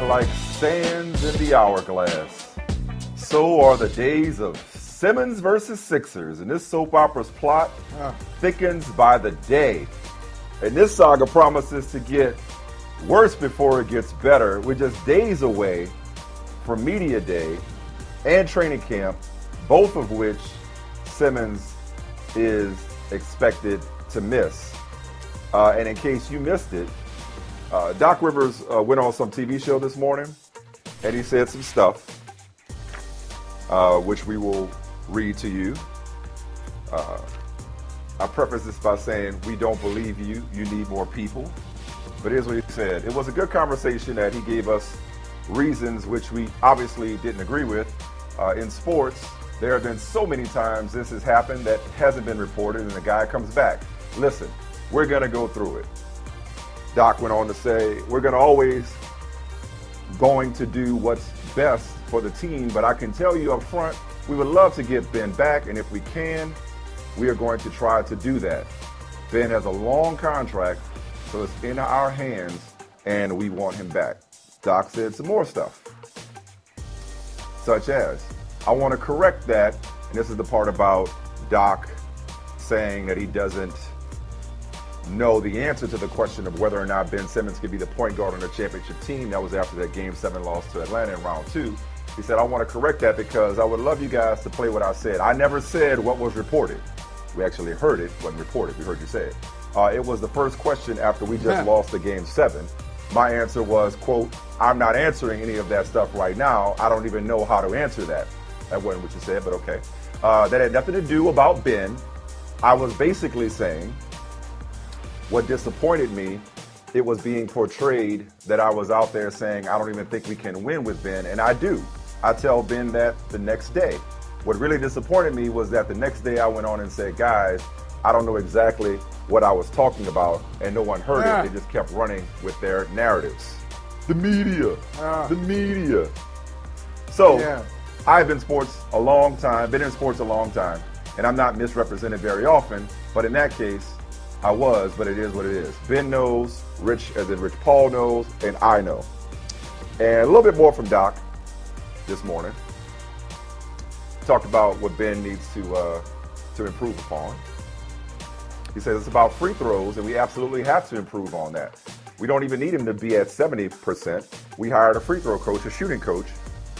Like sands in the hourglass, so are the days of Simmons versus Sixers, and this soap opera's plot thickens by the day. And this saga promises to get worse before it gets better. We're just days away from Media Day and training camp, both of which Simmons is expected to miss. Uh, and in case you missed it, uh, Doc Rivers uh, went on some TV show this morning, and he said some stuff, uh, which we will read to you. Uh, I preface this by saying we don't believe you. You need more people. But here's what he said. It was a good conversation that he gave us reasons which we obviously didn't agree with. Uh, in sports, there have been so many times this has happened that hasn't been reported, and the guy comes back. Listen, we're going to go through it. Doc went on to say, we're going to always going to do what's best for the team, but I can tell you up front, we would love to get Ben back, and if we can, we are going to try to do that. Ben has a long contract, so it's in our hands, and we want him back. Doc said some more stuff, such as, I want to correct that, and this is the part about Doc saying that he doesn't know the answer to the question of whether or not Ben Simmons could be the point guard on a championship team. That was after that game seven loss to Atlanta in round two. He said, I want to correct that because I would love you guys to play what I said. I never said what was reported. We actually heard it, wasn't reported. We heard you say it. Uh, it was the first question after we just lost the game seven. My answer was, quote, I'm not answering any of that stuff right now. I don't even know how to answer that. That wasn't what you said, but okay. Uh, that had nothing to do about Ben. I was basically saying what disappointed me, it was being portrayed that I was out there saying, I don't even think we can win with Ben, and I do. I tell Ben that the next day. What really disappointed me was that the next day I went on and said, guys, I don't know exactly what I was talking about, and no one heard Yeah. it. They just kept running with their narratives. The media, the media. So Yeah. I've been sports a long time, been in sports a long time, and I'm not misrepresented very often. But in that case, I was, but it is what it is. Ben knows, Rich, as in Rich Paul knows, and I know. And a little bit more from Doc this morning. Talked about what Ben needs to uh, to improve upon. He says it's about free throws, and we absolutely have to improve on that. We don't even need him to be at 70%. We hired a free throw coach, a shooting coach.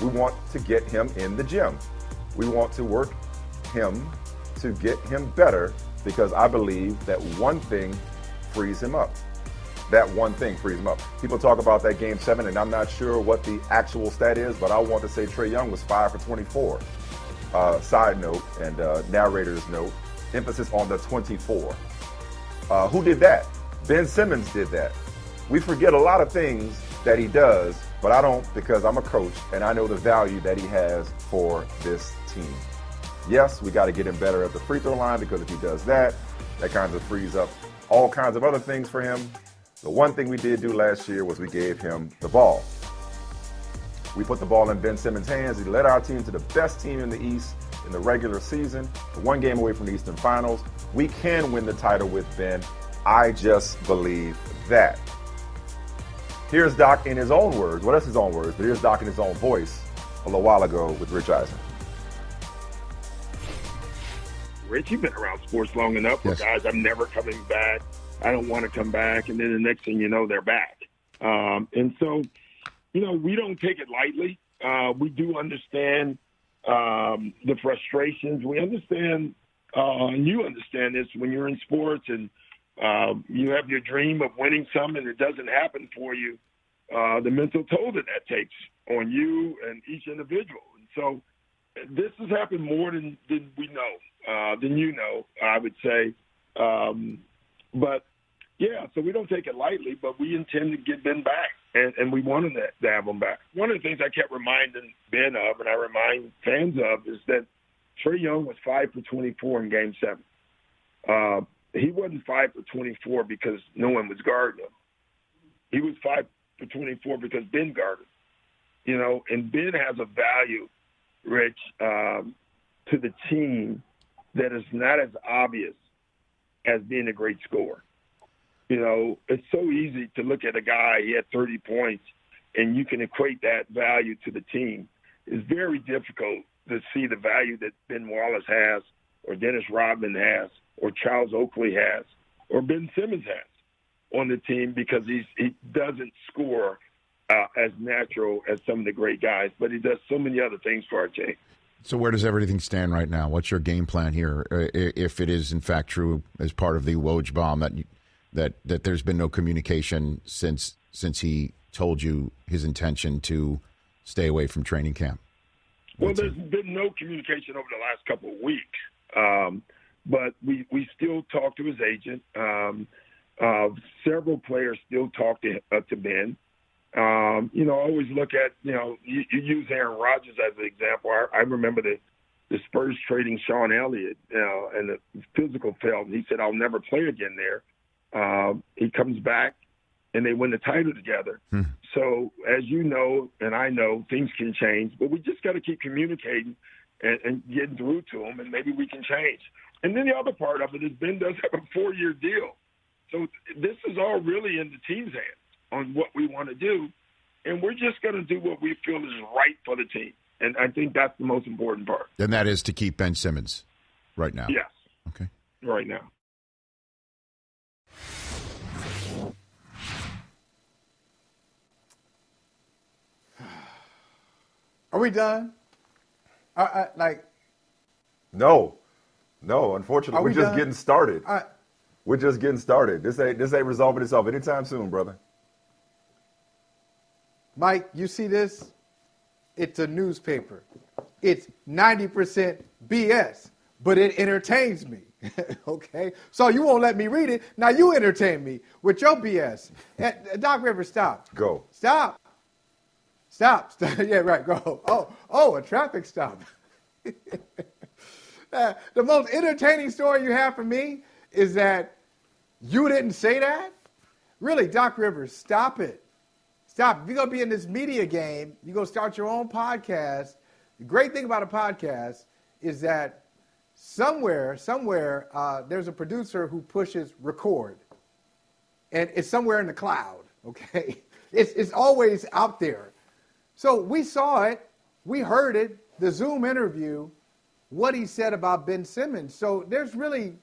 We want to get him in the gym. We want to work him to get him better because I believe that one thing frees him up. That one thing frees him up. People talk about that game seven, and I'm not sure what the actual stat is, but I want to say Trae Young was five for 24. Uh, side note and uh, narrator's note, emphasis on the 24. Uh, who did that? Ben Simmons did that. We forget a lot of things that he does, but I don't because I'm a coach and I know the value that he has for this team. Yes, we got to get him better at the free throw line because if he does that, that kind of frees up all kinds of other things for him. The one thing we did do last year was we gave him the ball. We put the ball in Ben Simmons' hands. He led our team to the best team in the East in the regular season, one game away from the Eastern Finals. We can win the title with Ben. I just believe that. Here's Doc in his own words. Well, that's his own words, but here's Doc in his own voice a little while ago with Rich Eisen. Rich, you've been around sports long enough Yes. guys, I'm never coming back. I don't want to come back. And then the next thing you know, they're back. Um, and so, you know, we don't take it lightly. Uh, we do understand um, the frustrations. We understand, uh, and you understand this when you're in sports and uh, you have your dream of winning some and it doesn't happen for you. Uh, the mental toll that that takes on you and each individual. And so, this has happened more than, than we know. Uh, than you know. I would say, um, but yeah, so we don't take it lightly, but we intend to get Ben back, and, and we wanted to, to have him back. One of the things I kept reminding Ben of, and I remind fans of, is that Trae Young was five for 24 in Game Seven. Uh, he wasn't five for 24 because no one was guarding him. He was five for 24 because Ben guarded. You know, and Ben has a value, Rich, um, to the team that is not as obvious as being a great scorer. You know, it's so easy to look at a guy, he had 30 points, and you can equate that value to the team. It's very difficult to see the value that Ben Wallace has, or Dennis Rodman has, or Charles Oakley has, or Ben Simmons has on the team because he's, he doesn't score uh, as natural as some of the great guys, but he does so many other things for our team. So where does everything stand right now? What's your game plan here, uh, if it is in fact true as part of the Woj bomb that that that there's been no communication since since he told you his intention to stay away from training camp? Well, there's been no communication over the last couple of weeks, um, but we we still talk to his agent. Um, uh, several players still talk to uh, to Ben. Um, you know, always look at you know you, you use Aaron Rodgers as an example. I, I remember the the Spurs trading Sean Elliott, you know, and the physical failed. He said, "I'll never play again there." Um, he comes back, and they win the title together. Hmm. So, as you know, and I know, things can change, but we just got to keep communicating and, and getting through to them, and maybe we can change. And then the other part of it is Ben does have a four-year deal, so this is all really in the team's hands on what we want to do, and we're just going to do what we feel is right for the team. And I think that's the most important part. And that is to keep Ben Simmons right now. Yes. Okay. Right now. Are we done? Uh, uh, like, no, no. Unfortunately, we are just done? getting started. Uh, we're just getting started. This ain't this ain't resolving itself anytime soon, brother. Mike, you see this? It's a newspaper. It's 90% BS, but it entertains me. okay? So you won't let me read it. Now you entertain me with your BS. Eh, Doc Rivers, stop. Go. Stop. Stop. stop. yeah, right. Go. Oh, oh, a traffic stop. uh, the most entertaining story you have for me is that you didn't say that? Really, Doc Rivers, stop it. Stop. If you're going to be in this media game, you're going to start your own podcast. The great thing about a podcast is that somewhere, somewhere, uh, there's a producer who pushes record. And it's somewhere in the cloud, okay? It's, it's always out there. So we saw it, we heard it, the Zoom interview, what he said about Ben Simmons. So there's really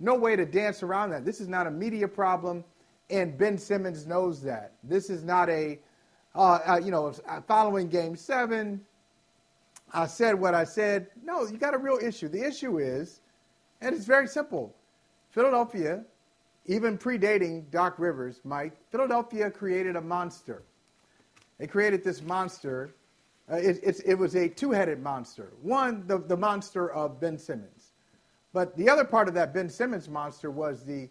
no way to dance around that. This is not a media problem and Ben Simmons knows that. This is not a, uh, uh, you know, following game seven, I said what I said. No, you got a real issue. The issue is, and it's very simple Philadelphia, even predating Doc Rivers, Mike, Philadelphia created a monster. They created this monster. Uh, it, it, was a two headed monster. One, the, the monster of Ben Simmons. But the other part of that Ben Simmons monster was the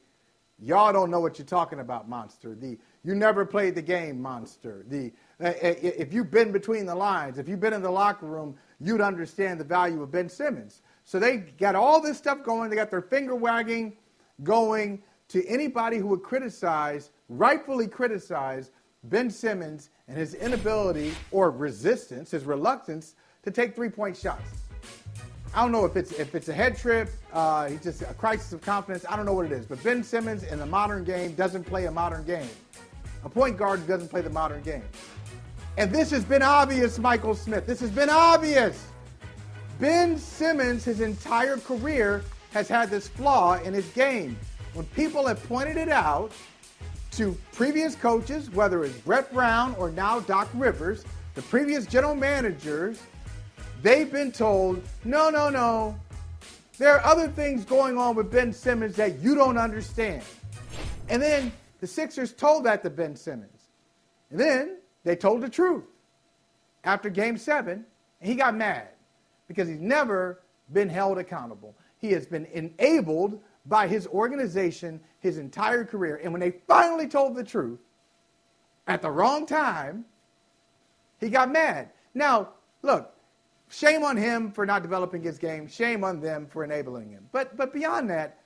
Y'all don't know what you're talking about, monster. The you never played the game, monster. The uh, uh, if you've been between the lines, if you've been in the locker room, you'd understand the value of Ben Simmons. So they got all this stuff going. They got their finger wagging going to anybody who would criticize, rightfully criticize Ben Simmons and his inability or resistance, his reluctance to take three-point shots. I don't know if it's if it's a head trip, uh, he's just a crisis of confidence. I don't know what it is. But Ben Simmons in the modern game doesn't play a modern game. A point guard doesn't play the modern game. And this has been obvious, Michael Smith. This has been obvious. Ben Simmons, his entire career, has had this flaw in his game. When people have pointed it out to previous coaches, whether it's Brett Brown or now Doc Rivers, the previous general managers, They've been told, no, no, no. There are other things going on with Ben Simmons that you don't understand. And then the Sixers told that to Ben Simmons. And then they told the truth after game seven, and he got mad because he's never been held accountable. He has been enabled by his organization his entire career. And when they finally told the truth at the wrong time, he got mad. Now, look, shame on him for not developing his game. Shame on them for enabling him. But, but beyond that,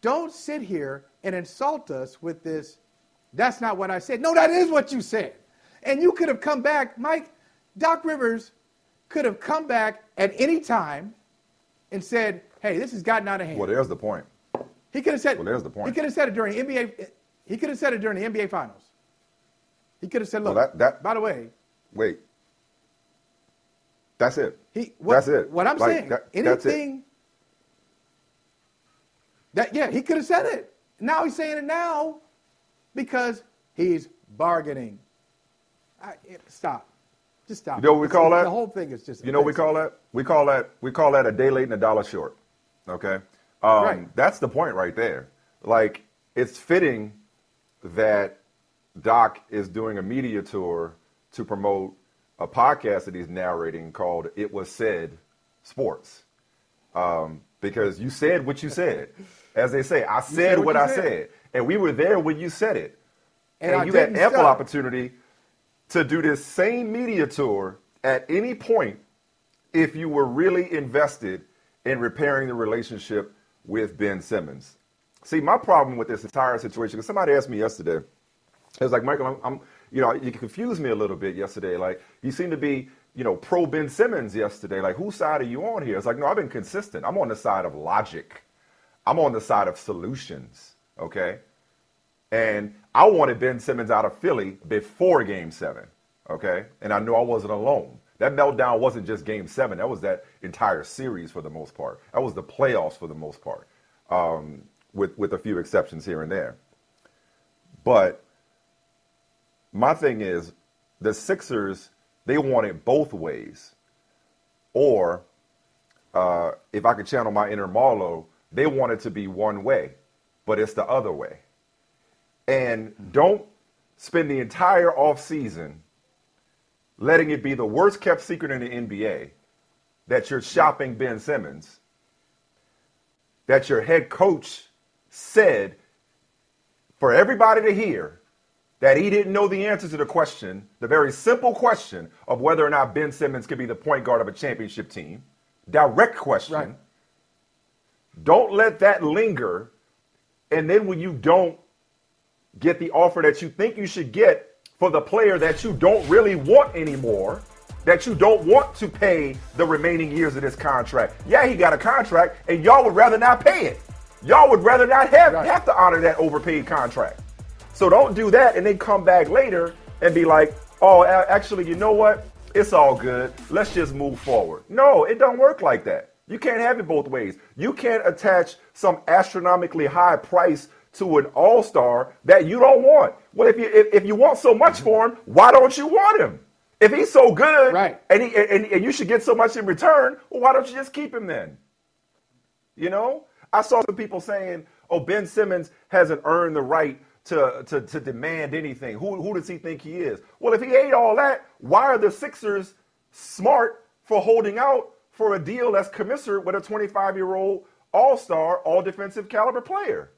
don't sit here and insult us with this. That's not what I said. No, that is what you said. And you could have come back, Mike. Doc Rivers could have come back at any time and said, "Hey, this has gotten out of hand." Well, there's the point. He could have said. Well, there's the point. He could have said it during NBA. He could have said it during the NBA Finals. He could have said, "Look, well, that, that, by the way, wait, that's it. He, what, that's it. What I'm like, saying, that, anything that yeah, he could have said it. Now he's saying it now because he's bargaining. I, it, stop. Just stop. You know what we call that? The whole thing is just. You know what we call that? We call that we call that a day late and a dollar short. Okay, um, Right. That's the point right there. Like it's fitting that Doc is doing a media tour to promote a podcast that he's narrating called "It Was Said Sports," um, because you said what you said. As they say, I said, said what what, I said. said, and we were there when you said it, And and, you had ample stop. opportunity to do this same media tour at any point if you were really invested in repairing the relationship with Ben Simmons. See, my problem with this entire situation, because somebody asked me yesterday, it was like, Michael, I'm, I'm, you know, you confused me a little bit yesterday. Like, you seem to be, you know, pro Ben Simmons yesterday. Like, whose side are you on here? It's like, no, I've been consistent. I'm on the side of logic. I'm on the side of solutions, okay? And I wanted Ben Simmons out of Philly before game seven, okay? And I knew I wasn't alone. That meltdown wasn't just game seven, that was that entire series for the most part. That was the playoffs for the most part, um, with, with a few exceptions here and there. But my thing is, the Sixers, they want it both ways. Or, uh, if I could channel my inner Marlo, they want it to be one way, but it's the other way. And don't spend the entire offseason letting it be the worst kept secret in the NBA that you're shopping Ben Simmons, that your head coach said for everybody to hear that he didn't know the answer to the question, the very simple question of whether or not Ben Simmons could be the point guard of a championship team. Direct question. Right. Don't let that linger. And then when you don't get the offer that you think you should get for the player that you don't really want anymore, that you don't want to pay the remaining years of this contract. Yeah, he got a contract, and y'all would rather not pay it. Y'all would rather not have, Right. have to honor that overpaid contract. So don't do that and then come back later and be like, oh, actually, you know what? It's all good. Let's just move forward. No, it don't work like that. You can't have it both ways. You can't attach some astronomically high price to an all-star that you don't want. Well, if you if, if you want so much mm-hmm. for him, why don't you want him? If he's so good, Right. and, he, and, and you should get so much in return, well, why don't you just keep him then? You know, I saw some people saying, "Oh, Ben Simmons hasn't earned the right to to, to demand anything. Who who does he think he is?" Well, if he ate all that, why are the Sixers smart for holding out for a deal that's commensurate with a 25 year old All Star, All Defensive caliber player?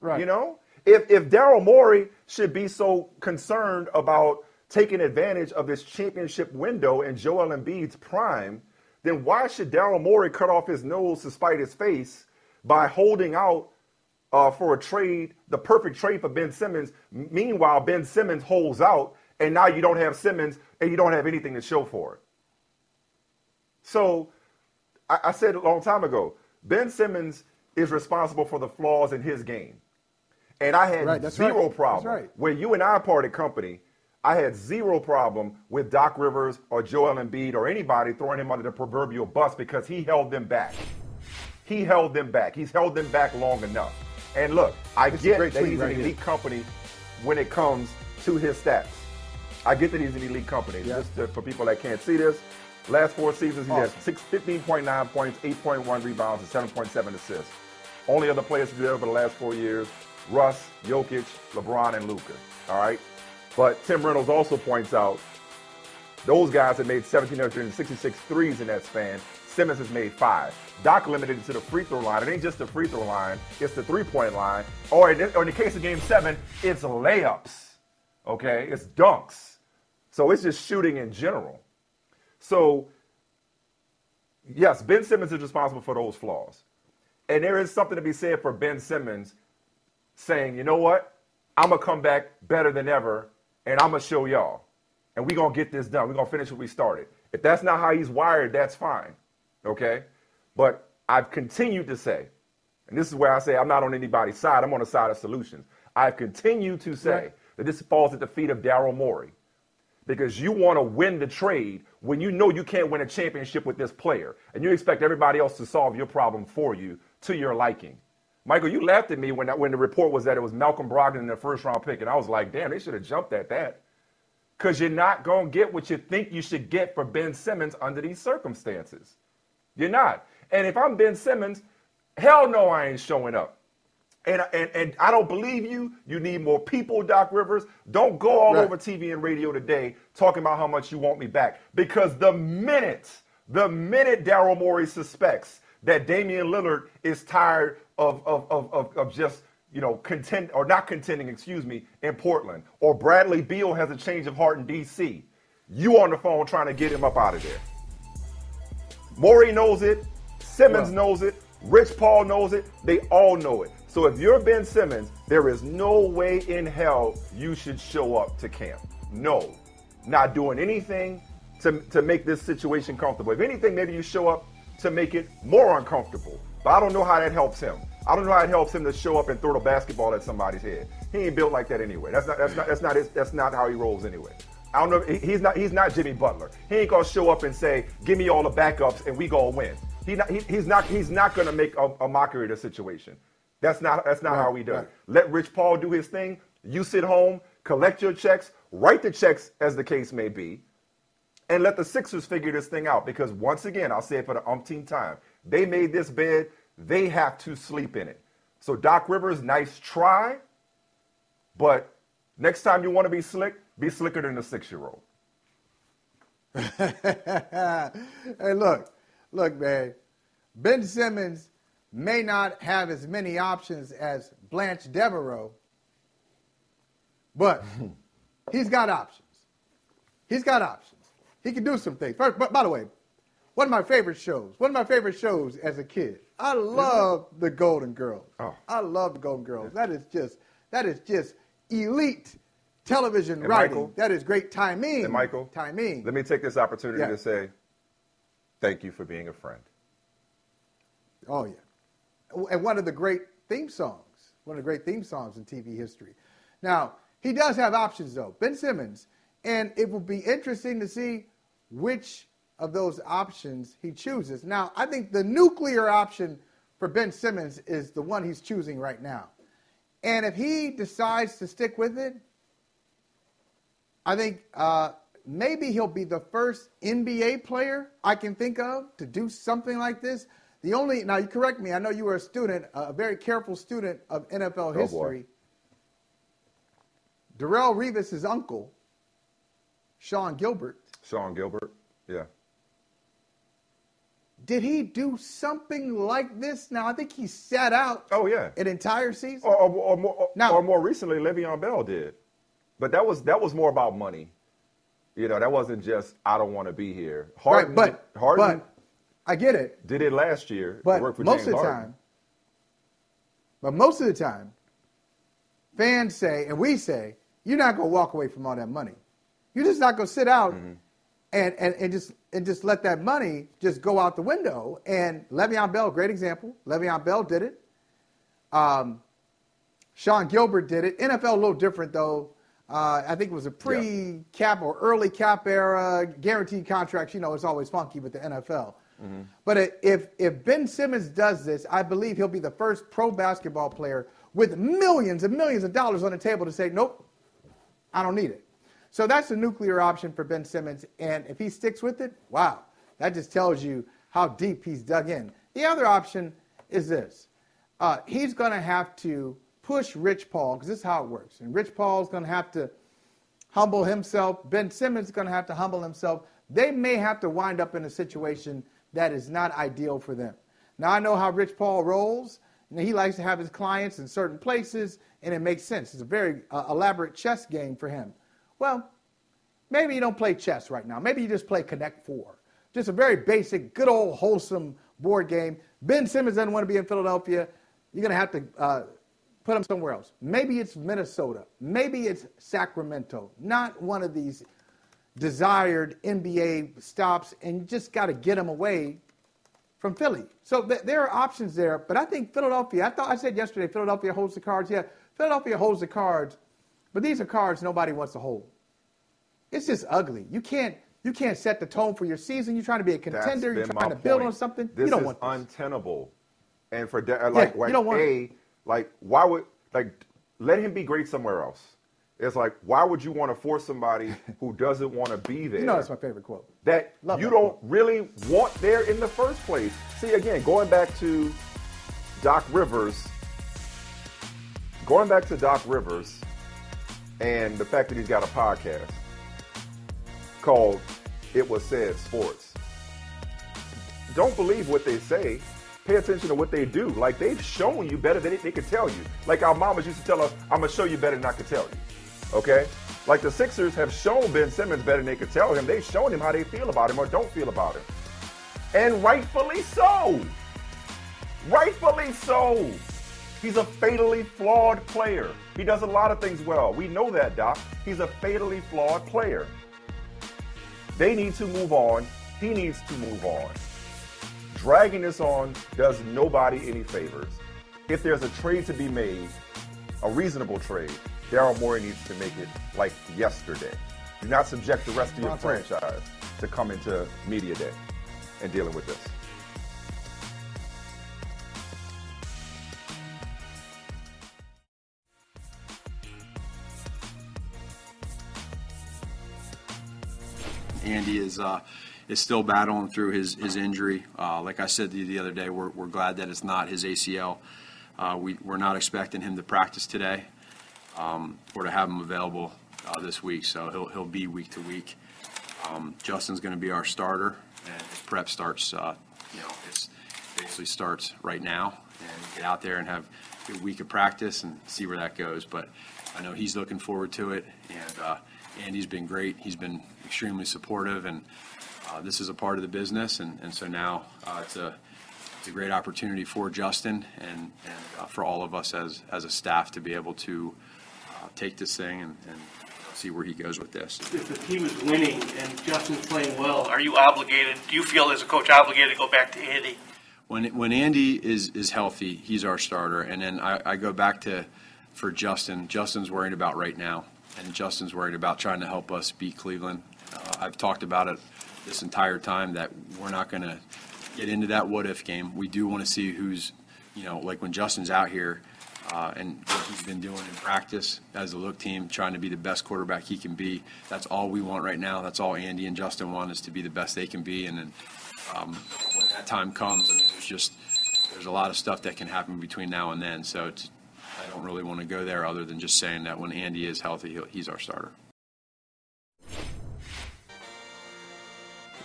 Right. You know, if if Daryl Morey should be so concerned about taking advantage of this championship window in Joel Embiid's prime, then why should Daryl Morey cut off his nose to spite his face by holding out uh, for a trade, the perfect trade for Ben Simmons? Meanwhile, Ben Simmons holds out, and now you don't have Simmons, and you don't have anything to show for it. So I, I said a long time ago, Ben Simmons is responsible for the flaws in his game. And I had Right, zero right. That's problem. right. When you and I parted company, I had zero problem with Doc Rivers or Joel Embiid or anybody throwing him under the proverbial bus because he held them back. He held them back. He's held them back long enough. And look, I get that he's right an here. elite company when it comes to his stats. I get that he's an elite company. Yeah. Just to, for people that can't see this, last four seasons he Awesome. had six, 15.9 points, 8.1 rebounds, and 7.7 assists. Only other players to do that over the last four years: Russ, Jokic, LeBron, and Luka. All right, but Tim Reynolds also points out those guys had made 1,766 threes in that span. Simmons has made five. Doc limited it to the free throw line. It ain't just the free throw line, it's the three point line. Or in, or in the case of game seven, it's layups. Okay? It's dunks. So it's just shooting in general. So, yes, Ben Simmons is responsible for those flaws. And there is something to be said for Ben Simmons saying, you know what? I'm going to come back better than ever, and I'm going to show y'all. And we're going to get this done. We're going to finish what we started. If that's not how he's wired, that's fine. Okay? But I've continued to say, and this is where I say I'm not on anybody's side, I'm on the side of solutions. I've continued to say right. that this falls at the feet of Daryl Morey because you want to win the trade when you know you can't win a championship with this player and you expect everybody else to solve your problem for you to your liking. Michael, you laughed at me when, that when the report was that it was Malcolm Brogdon in the first round pick, and I was like, damn, they should have jumped at that. Because you're not going to get what you think you should get for Ben Simmons under these circumstances. You're not. And if I'm Ben Simmons, hell no, I ain't showing up. And, and, and I don't believe you. You need more people, Doc Rivers. Don't go all right. over TV and radio today talking about how much you want me back. Because the minute, the minute Daryl Morey suspects that Damian Lillard is tired of, of, of, of, of just, you know, contend or not contending, excuse me, in Portland, or Bradley Beal has a change of heart in DC, you on the phone trying to get him up out of there. Morey knows it. Simmons well, knows it. Rich Paul knows it. They all know it. So if you're Ben Simmons, there is no way in hell you should show up to camp. No. Not doing anything to, to make this situation comfortable. If anything, maybe you show up to make it more uncomfortable. But I don't know how that helps him. I don't know how it helps him to show up and throw the basketball at somebody's head. He ain't built like that anyway. That's not that's not that's not his, that's not how he rolls anyway. I don't know. He's not he's not Jimmy Butler. He ain't gonna show up and say, "Give me all the backups and we gonna win." He not, he, he's not he's not gonna make a, a mockery of the situation. That's not that's not right, how we do right. it. Let Rich Paul do his thing. You sit home, collect your checks, write the checks as the case may be, and let the Sixers figure this thing out. Because once again, I'll say it for the umpteenth time, they made this bed. They have to sleep in it. So Doc Rivers, nice try, but next time you want to be slick, be slicker than a six-year-old. hey, look, look, man. Ben Simmons may not have as many options as Blanche Devereaux, but he's got options. He's got options. He can do some things. First, but by the way, one of my favorite shows, one of my favorite shows as a kid. I love the Golden Girls. Oh. I love the Golden Girls. That is just that is just elite television and writing. Michael, that is great timing. And Michael, timing. Let me take this opportunity yeah. to say thank you for being a friend. Oh yeah and one of the great theme songs, one of the great theme songs in TV history. Now, he does have options, though, Ben Simmons, and it will be interesting to see which of those options he chooses. Now, I think the nuclear option for Ben Simmons is the one he's choosing right now. And if he decides to stick with it, I think uh, maybe he'll be the first NBA player I can think of to do something like this. The only now you correct me. I know you were a student, a very careful student of NFL oh, history. Boy. Darrelle Revis' uncle, Sean Gilbert. Sean Gilbert, yeah. Did he do something like this? Now I think he sat out. Oh yeah, an entire season. Or, or, or more, now, or more recently, Le'Veon Bell did, but that was that was more about money. You know, that wasn't just I don't want to be here. Harden, right, but Harden, but I get it. Did it last year. But most James of the Harden. time, but most of the time, fans say, and we say, you're not going to walk away from all that money. You're just not going to sit out mm-hmm. and, and, and, just, and just let that money just go out the window. And Le'Veon Bell, great example. Le'Veon Bell did it. Um, Sean Gilbert did it. NFL a little different, though. Uh, I think it was a pre-cap yeah. or early cap era, guaranteed contracts. You know, it's always funky with the NFL. Mm-hmm. But if, if Ben Simmons does this, I believe he'll be the first pro basketball player with millions and millions of dollars on the table to say, nope, I don't need it. So that's a nuclear option for Ben Simmons. And if he sticks with it, wow, that just tells you how deep he's dug in. The other option is this uh, he's going to have to push Rich Paul, because this is how it works. And Rich Paul is going to have to humble himself. Ben Simmons is going to have to humble himself. They may have to wind up in a situation that is not ideal for them. Now, I know how Rich Paul rolls. He likes to have his clients in certain places, and it makes sense. It's a very uh, elaborate chess game for him. Well, maybe you don't play chess right now. Maybe you just play Connect Four. Just a very basic, good old, wholesome board game. Ben Simmons doesn't want to be in Philadelphia. You're going to have to uh, put them somewhere else. Maybe it's Minnesota. Maybe it's Sacramento. Not one of these desired NBA stops, and you just got to get them away from Philly. So th- there are options there, but I think Philadelphia. I thought I said yesterday Philadelphia holds the cards. Yeah, Philadelphia holds the cards, but these are cards nobody wants to hold. It's just ugly. You can't you can't set the tone for your season. You're trying to be a contender. You're trying to build on something. This you don't is want this. untenable. And for de- like, you like don't want a like why would like let him be great somewhere else? It's like why would you want to force somebody who doesn't want to be there? You know that's my favorite quote. that Love you that don't quote. really want there in the first place. See, again, going back to Doc Rivers, going back to Doc Rivers and the fact that he's got a podcast called It Was Said Sports. Don't believe what they say. Pay attention to what they do. Like they've shown you better than they could tell you. Like our mamas used to tell us, I'm gonna show you better than I could tell you. Okay? Like the Sixers have shown Ben Simmons better than they could tell him. They've shown him how they feel about him or don't feel about him. And rightfully so. Rightfully so. He's a fatally flawed player. He does a lot of things well. We know that, Doc. He's a fatally flawed player. They need to move on. He needs to move on. Dragging this on does nobody any favors. If there's a trade to be made, a reasonable trade, Daryl Morey needs to make it like yesterday. Do not subject the rest of your franchise to coming to media day and dealing with this. Andy is uh, is still battling through his his injury. Uh, like I said to you the other day, we're, we're glad that it's not his ACL. Uh, we we're not expecting him to practice today um, or to have him available uh, this week, so he'll he'll be week to week. Um, Justin's going to be our starter, and his prep starts. Uh, you know, it's basically starts right now, and get out there and have a week of practice and see where that goes. But I know he's looking forward to it, and uh, Andy's been great. He's been extremely supportive, and uh, this is a part of the business, and, and so now uh, it's a it's a great opportunity for Justin and, and uh, for all of us as as a staff to be able to uh, take this thing and, and see where he goes with this. if the team is winning and Justin's playing well, are you obligated, do you feel as a coach obligated to go back to Andy? When when Andy is is healthy, he's our starter, and then I, I go back to for Justin. Justin's worried about right now, and Justin's worried about trying to help us beat Cleveland. Uh, I've talked about it this entire time that we're not going to get into that what if game. We do want to see who's, you know, like when Justin's out here. Uh, and what he's been doing in practice as a look team, trying to be the best quarterback he can be. That's all we want right now. That's all Andy and Justin want is to be the best they can be. And then um, when that time comes, I mean, there's just there's a lot of stuff that can happen between now and then. So I don't really want to go there other than just saying that when Andy is healthy, he's our starter.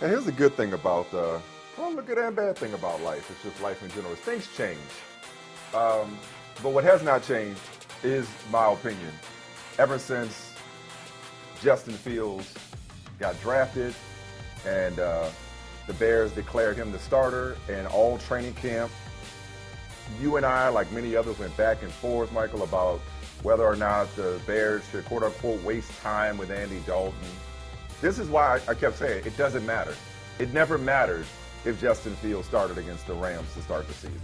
And here's the good thing about, uh, well, the good and bad thing about life. It's just life in general. Things change. Um, but what has not changed is my opinion. Ever since Justin Fields got drafted and uh, the Bears declared him the starter and all training camp, you and I, like many others, went back and forth, Michael, about whether or not the Bears should quote unquote waste time with Andy Dalton. This is why I kept saying it doesn't matter. It never matters if Justin Fields started against the Rams to start the season.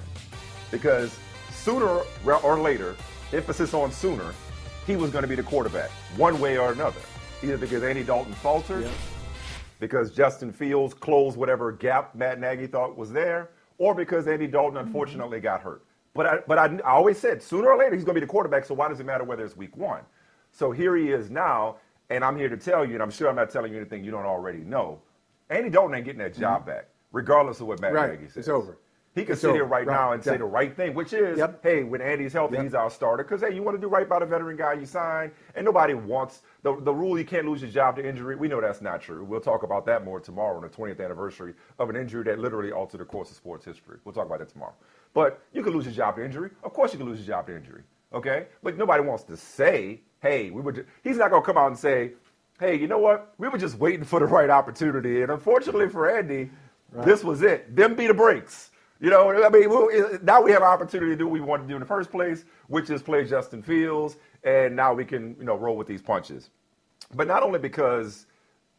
Because sooner or later, emphasis on sooner, he was going to be the quarterback, one way or another. Either because Andy Dalton faltered, because Justin Fields closed whatever gap Matt Nagy thought was there, or because Andy Dalton mm-hmm. unfortunately got hurt. But I, but I, I always said sooner or later he's going to be the quarterback. So why does it matter whether it's week one? So here he is now, and I'm here to tell you, and I'm sure I'm not telling you anything you don't already know. Andy Dalton ain't getting that mm-hmm. job back, regardless of what Matt Right. Nagy says. It's over. He could It's sit here right, Right. now and say the right thing, which is, Yep. hey, when Andy's healthy, Yep. he's our starter. Because hey, you want to do right by the veteran guy you signed, and nobody wants the the rule. You can't lose your job to injury. We know that's not true. We'll talk about that more tomorrow on the 20th anniversary of an injury that literally altered the course of sports history. We'll talk about that tomorrow. But you can lose your job to injury. Of course, you can lose your job to injury. Okay, but nobody wants to say, hey, we were. He's not gonna come out and say, hey, you know what? We were just waiting for the right opportunity, and unfortunately for Andy, this was it. Them be the breaks. You know, I mean, we'll, now we have an opportunity to do what we wanted to do in the first place, which is play Justin Fields, and now we can, you know, roll with these punches. But not only because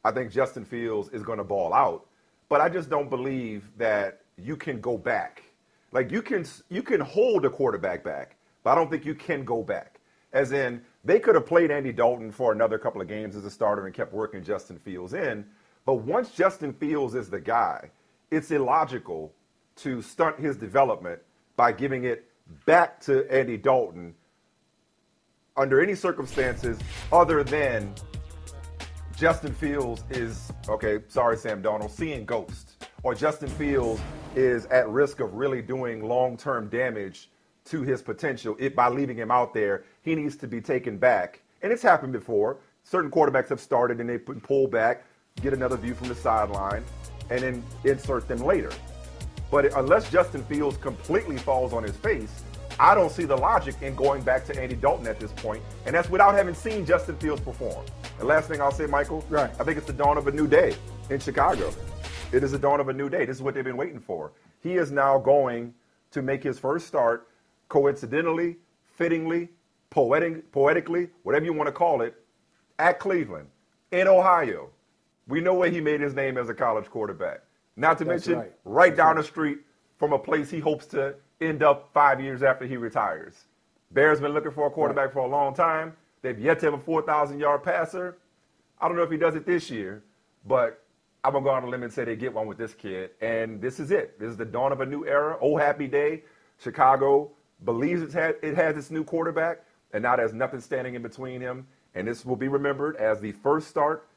I think Justin Fields is going to ball out, but I just don't believe that you can go back. Like you can you can hold a quarterback back, but I don't think you can go back. As in, they could have played Andy Dalton for another couple of games as a starter and kept working Justin Fields in. But once Justin Fields is the guy, it's illogical to stunt his development by giving it back to Andy Dalton under any circumstances other than Justin Fields is okay. Sorry, Sam Darnold, seeing ghosts, or Justin Fields is at risk of really doing long-term damage to his potential by leaving him out there. He needs to be taken back, and it's happened before. Certain quarterbacks have started and they pull back, get another view from the sideline, and then insert them later. But unless Justin Fields completely falls on his face, I don't see the logic in going back to Andy Dalton at this point, and that's without having seen Justin Fields perform. The last thing I'll say, Michael, Right. I think it's the dawn of a new day in Chicago. It is the dawn of a new day. This is what they've been waiting for. He is now going to make his first start, coincidentally, fittingly, poetic, poetically, whatever you want to call it, at Cleveland, in Ohio. We know where he made his name as a college quarterback. Not to That's mention, right. right, down right. the street from a place he hopes to end up five years after he retires. Bears been looking for a quarterback for a long time. They've yet to have a 4,000 yard passer. I don't know if he does it this year, but I'm gonna go on a limb and say they get one with this kid, and this is it. This is the dawn of a new era. Oh, happy day! Chicago believes it's had, it has its new quarterback, and now there's nothing standing in between him. And this will be remembered as the first start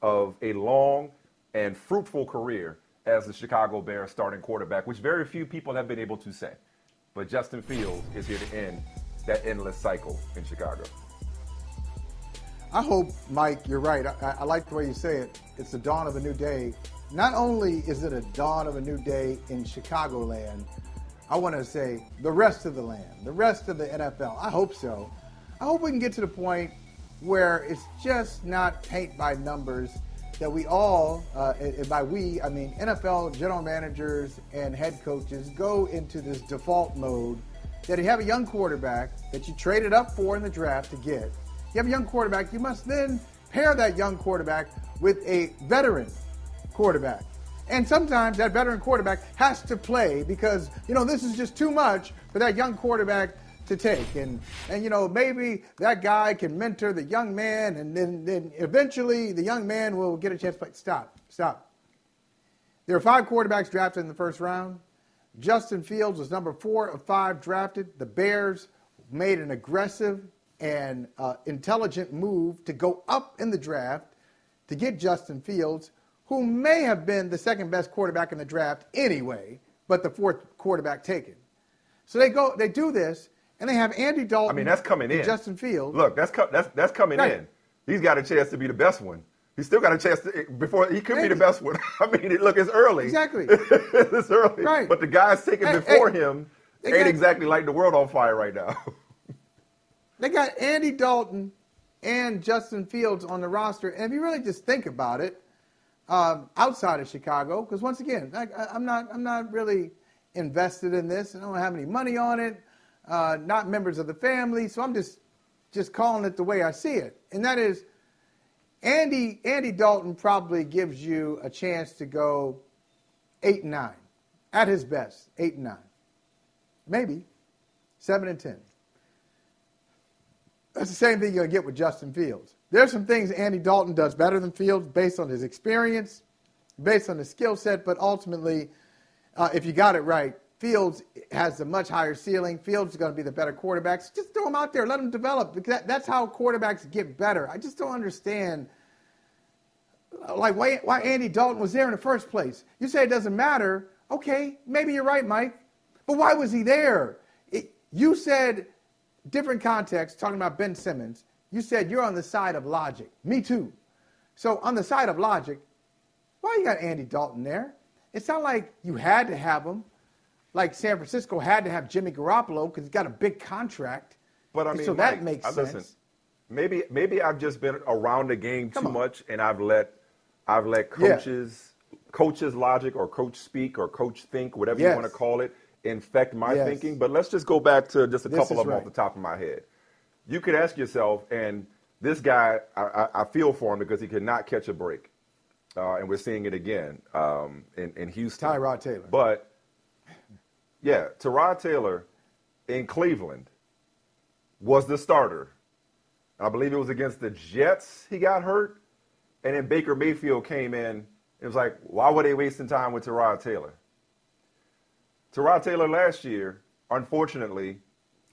of a long and fruitful career as the Chicago Bears starting quarterback, which very few people have been able to say. But Justin Fields is here to end that endless cycle in Chicago. I hope, Mike, you're right. I, I like the way you say it. It's the dawn of a new day. Not only is it a dawn of a new day in Chicagoland, I want to say the rest of the land, the rest of the NFL. I hope so. I hope we can get to the point where it's just not paint by numbers that we all, uh, and by we, I mean NFL general managers and head coaches, go into this default mode that you have a young quarterback that you traded up for in the draft to get. You have a young quarterback, you must then pair that young quarterback with a veteran quarterback. And sometimes that veteran quarterback has to play because, you know, this is just too much for that young quarterback to take. And, and you know, maybe that guy can mentor the young man and then, then eventually the young man will get a chance to. Stop, stop. There are five quarterbacks drafted in the first round. Justin Fields was number four of five drafted. The Bears made an aggressive and uh, intelligent move to go up in the draft to get Justin Fields, who may have been the second best quarterback in the draft anyway, but the fourth quarterback taken. So they go, they do this, and they have Andy Dalton. I mean, that's coming in. Justin Fields. Look, that's co- that's that's coming Right. in. He's got a chance to be the best one. He's still got a chance to before he could be the best one. I mean, it- look, it's early. Exactly. it's early. Right. But the guys taken Hey, before hey, him ain't got- exactly like the world on fire right now. They got Andy Dalton and Justin Fields on the roster. And if you really just think about it, um, outside of Chicago, because once again, I, I, I'm not I'm not really invested in this. I don't have any money on it. Uh, not members of the family, so I'm just just calling it the way I see it, and that is Andy Andy Dalton probably gives you a chance to go eight and nine, at his best, eight and nine, maybe seven and ten. That's the same thing you're to get with Justin Fields. There's some things Andy Dalton does better than Fields based on his experience, based on his skill set, but ultimately, uh, if you got it right, Fields has a much higher ceiling. Fields is going to be the better quarterback. So just throw him out there, let him develop. Because that, that's how quarterbacks get better. I just don't understand, like why, why Andy Dalton was there in the first place. You say it doesn't matter. Okay, maybe you're right, Mike. But why was he there? It, you said, different context, talking about Ben Simmons, you said you're on the side of logic. Me too. So, on the side of logic, why you got Andy Dalton there? It's not like you had to have him, like San Francisco had to have Jimmy Garoppolo because he's got a big contract. But I mean, so Mike, that makes sense. Listen, maybe maybe I've just been around the game Come too on. much, and I've let I've let Yeah. coaches coaches logic or coach speak or coach think, whatever Yes. you want to call it, infect my Yes. thinking. But let's just go back to just a This couple of them right. off the top of my head. You could ask yourself, and this guy, I, I, I feel for him because he could not catch a break, uh, and we're seeing it again um, in in Houston. Tyrod Taylor. But yeah, Tyrod Taylor in Cleveland was the starter. I believe it was against the Jets he got hurt. And then Baker Mayfield came in. It was like, why were they wasting time with Tyrod Taylor? Tyrod Taylor last year, unfortunately,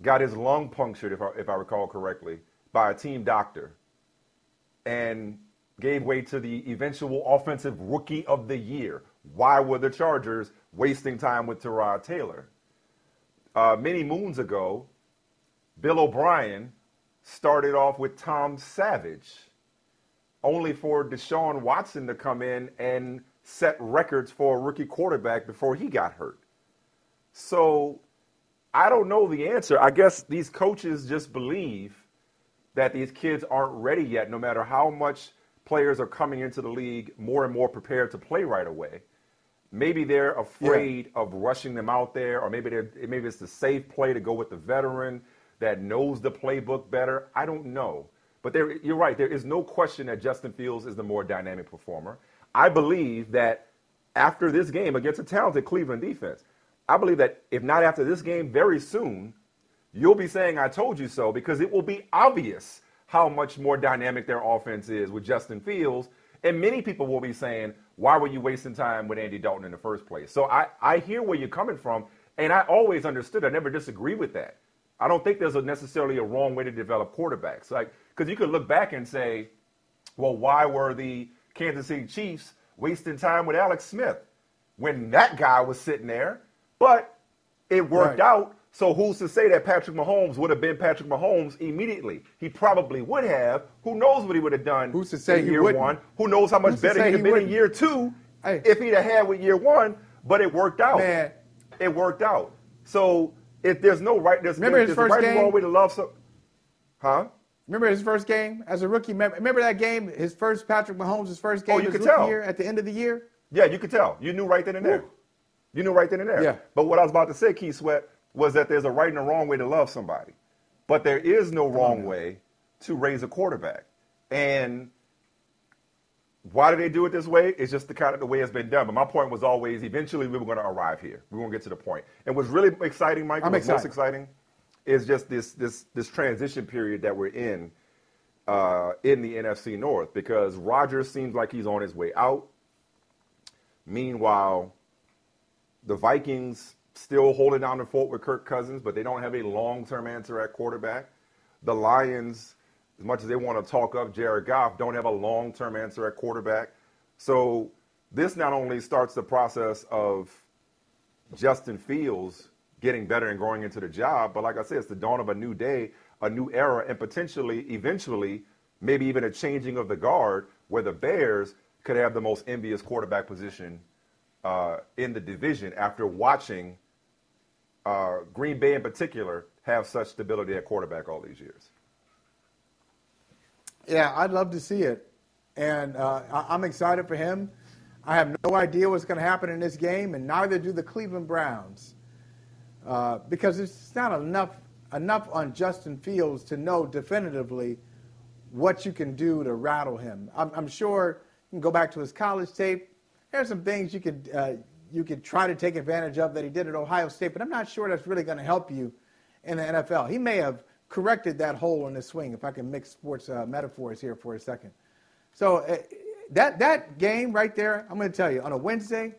got his lung punctured, if I, if I recall correctly, by a team doctor and gave way to the eventual offensive rookie of the year. Why were the Chargers wasting time with Tyrod Taylor? Uh, many moons ago, Bill O'Brien started off with Tom Savage, only for Deshaun Watson to come in and set records for a rookie quarterback before he got hurt. So I don't know the answer. I guess these coaches just believe that these kids aren't ready yet, no matter how much players are coming into the league more and more prepared to play right away. Maybe they're afraid of rushing them out there, or maybe they're, maybe it's the safe play to go with the veteran that knows the playbook better. I don't know. But there, you're right. There is no question that Justin Fields is the more dynamic performer. I believe that after this game against a talented Cleveland defense, I believe that if not after this game, very soon, you'll be saying I told you so because it will be obvious how much more dynamic their offense is with Justin Fields. And many people will be saying, why were you wasting time with Andy Dalton in the first place? So I, I hear where you're coming from, and I always understood. I never disagree with that. I don't think there's a necessarily a wrong way to develop quarterbacks. Like, because you could look back and say, well, why were the Kansas City Chiefs wasting time with Alex Smith when that guy was sitting there? But it worked Right. out. So who's to say that Patrick Mahomes would have been Patrick Mahomes immediately? He probably would have. Who knows what he would have done Who's to say in he year wouldn't? one? Who knows how much Who's better he'd have been in year two Hey. if he'd have had with year one? But it worked out. Man. It worked out. So if there's no right, there's, Remember his there's first right and wrong game? way to love some. Huh? Remember his first game as a rookie? Remember, remember that game? His first Patrick Mahomes' his first oh, game Oh, you could tell. year at the end of the year. Yeah, you could tell. You knew right then and there. Woo. You knew right then and there. Yeah. But what I was about to say, Keith Sweat, was that there's a right and a wrong way to love somebody. But there is no wrong way to raise a quarterback. And why do they do it this way? It's just the kind of the way it's been done. But my point was always eventually we were going to arrive here. We were going to get to the point. And what's really exciting, Mike, what's most exciting is just this this this transition period that we're in uh, in the NFC North because Rodgers seems like he's on his way out. Meanwhile, the Vikings still holding down the fort with Kirk Cousins, but they don't have a long-term answer at quarterback. The Lions, as much as they want to talk up Jared Goff, don't have a long-term answer at quarterback. So this not only starts the process of Justin Fields getting better and growing into the job, but like I said, it's the dawn of a new day, a new era, and potentially, eventually, maybe even a changing of the guard where the Bears could have the most envious quarterback position uh, in the division after watching uh, Green Bay in particular have such stability at quarterback all these years. Yeah, I'd love to see it. And uh, I- I'm excited for him. I have no idea what's going to happen in this game, and neither do the Cleveland Browns. Uh, because it's not enough, enough on Justin Fields to know definitively what you can do to rattle him. I'm, I'm sure you can go back to his college tape. There's some things you could, uh, you could try to take advantage of that he did at Ohio State, but I'm not sure that's really going to help you in the NFL. He may have corrected that hole in his swing, if I can mix sports uh, metaphors here for a second. So uh, that that game right there, I'm going to tell you, on a Wednesday,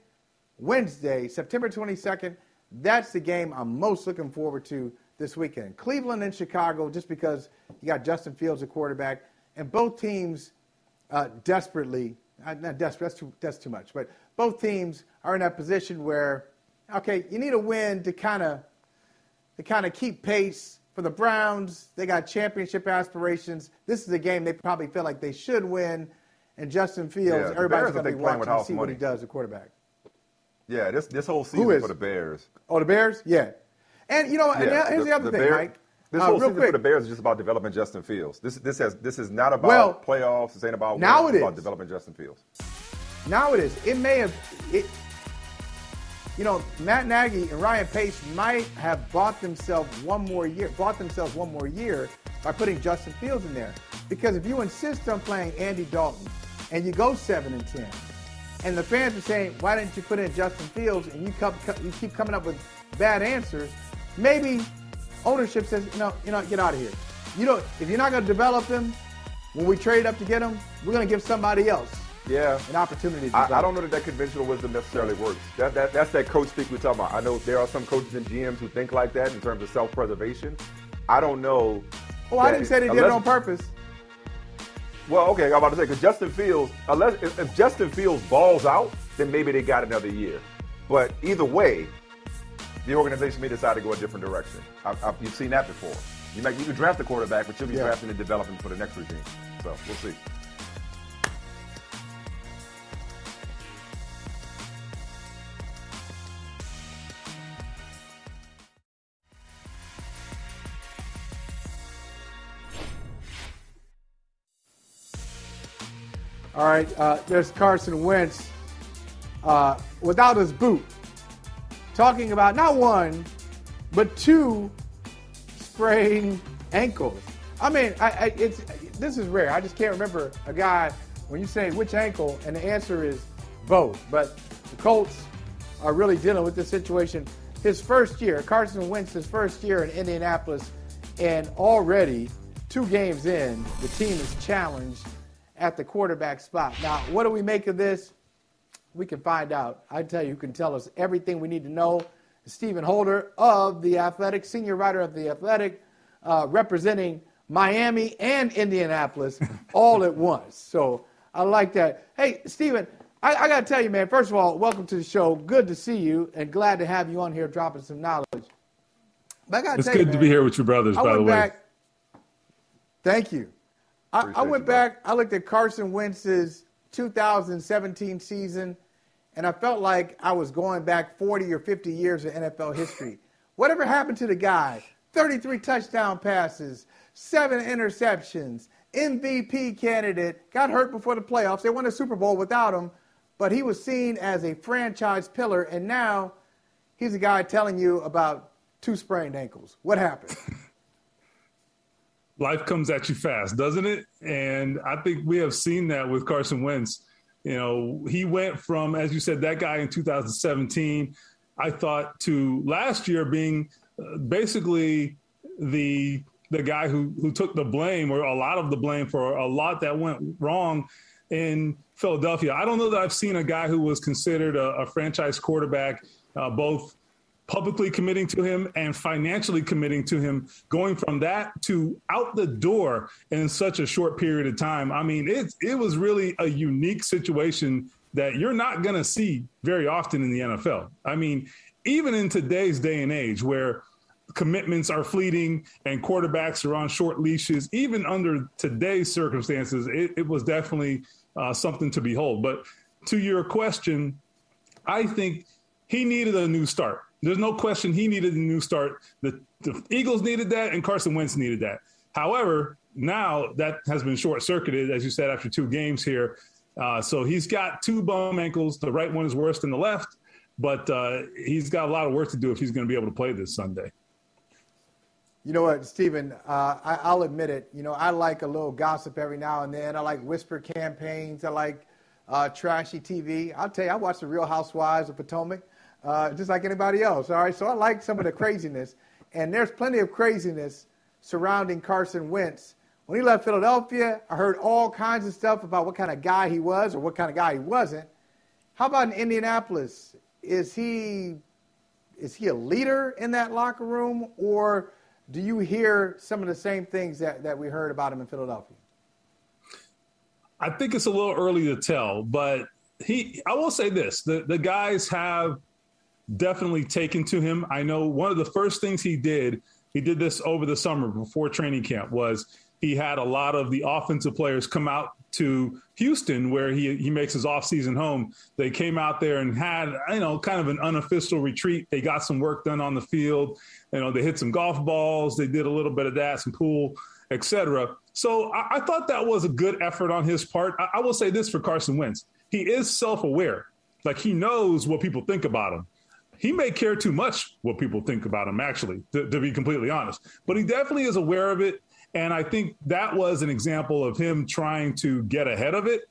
Wednesday, September 22nd, that's the game I'm most looking forward to this weekend. Cleveland and Chicago, just because you got Justin Fields at quarterback, and both teams uh, desperately, uh, not desperate, that's too, that's too much, but both teams are in that position where okay, you need a win to kind of to kind of keep pace for the Browns. They got championship aspirations. This is a game they probably feel like they should win. And Justin Fields, Yeah, everybody's going to be watching to see what he money. does at quarterback. Yeah, this this whole season is? for the Bears. Oh, the Bears? Yeah. And you know? Yeah, here's the, other thing, Bear- Mike. This Uh, whole season quick. for the Bears is just about developing Justin Fields. This this has this is not about Well, playoffs. This ain't about now wins. it It's about developing Justin Fields. Now it is. It may have. It, you know, Matt Nagy and Ryan Pace might have bought themselves one more year, bought themselves one more year by putting Justin Fields in there. Because if you insist on playing Andy Dalton and you go seven and ten, and the fans are saying, "Why didn't you put in Justin Fields?" and you come, you keep coming up with bad answers, maybe ownership says, "No, you know, get out of here. You know, if you're not going to develop him, when we trade up to get him, we're going to give somebody else Yeah. an opportunity to I. I don't know that that conventional wisdom necessarily works. That, that that's that coach speak we're talking about. I know there are some coaches and GMs who think like that in terms of self-preservation. I don't know. Oh, I didn't say they did it on purpose. Well, okay, I'm about to say because Justin Fields, unless if, if Justin Fields balls out, then maybe they got another year. But either way, the organization may decide to go a different direction. I've, I've, you've seen that before. You might you can draft a quarterback, but you'll be Yeah. drafting and developing for the next regime. So we'll see. All right, uh, there's Carson Wentz uh, without his boot, talking about not one, but two sprained ankles. I mean, I, I, it's this is rare. I just can't remember a guy when you say which ankle, and the answer is both. But the Colts are really dealing with this situation. His first year, Carson Wentz's first year in Indianapolis, and already two games in, the team is challenged at the quarterback spot. Now, what do we make of this? We can find out. I tell you, who can tell us everything we need to know. Stephen Holder of The Athletic, senior writer of The Athletic, uh, representing Miami and Indianapolis all at once. So I like that. Hey, Stephen, I, I got to tell you, man, first of all, welcome to the show. Good to see you and glad to have you on here dropping some knowledge. But I got to It's tell you, good to be here with your brothers, I by the way. back. Thank you. I, I went back. I looked at Carson Wentz's 2017 season, and I felt like I was going back 40 or 50 years of NFL history. Whatever happened to the guy? 33 touchdown passes, seven interceptions, MVP candidate, got hurt before the playoffs. They won a Super Bowl without him, but he was seen as a franchise pillar, and now he's a guy telling you about two sprained ankles. What happened? life comes at you fast, doesn't it? And I think we have seen that with Carson Wentz. You know, he went from, as you said, that guy in 2017, I thought, to last year being uh, basically the the guy who who took the blame or a lot of the blame for a lot that went wrong in Philadelphia. I don't know that I've seen a guy who was considered a, a franchise quarterback, uh, both publicly committing to him and financially committing to him, going from that to out the door in such a short period of time. I mean, it it was really a unique situation that you're not going to see very often in the NFL. I mean, even in today's day and age where commitments are fleeting and quarterbacks are on short leashes, even under today's circumstances, it, it was definitely uh, something to behold. But to your question, I think he needed a new start. There's no question he needed a new start. The, the Eagles needed that, and Carson Wentz needed that. However, now that has been short circuited, as you said, after two games here. Uh, so he's got two bum ankles. The right one is worse than the left, but uh, he's got a lot of work to do if he's going to be able to play this Sunday. You know what, Stephen? Uh, I, I'll admit it. You know, I like a little gossip every now and then. I like whisper campaigns. I like uh, trashy TV. I'll tell you, I watch the Real Housewives of Potomac, uh, just like anybody else. All right, so I like some of the craziness, and there's plenty of craziness surrounding Carson Wentz. When he left Philadelphia, I heard all kinds of stuff about what kind of guy he was or what kind of guy he wasn't. How about in Indianapolis? Is he is he a leader in that locker room, or do you hear some of the same things that, that we heard about him in Philadelphia? I think it's a little early to tell, but he I will say this. The the guys have definitely taken to him. I know one of the first things he did, he did this over the summer before training camp, was he had a lot of the offensive players come out to Houston, where he he makes his offseason home. They came out there and had you know kind of an unofficial retreat. They got some work done on the field. You know, they hit some golf balls. They did a little bit of that, some pool, etc. So I, I, thought that was a good effort on his part. I, I will say this for Carson Wentz: he is self-aware. Like he knows what people think about him he may care too much what people think about him, actually, to, to, be completely honest. But he definitely is aware of it. And I think that was an example of him trying to get ahead of it.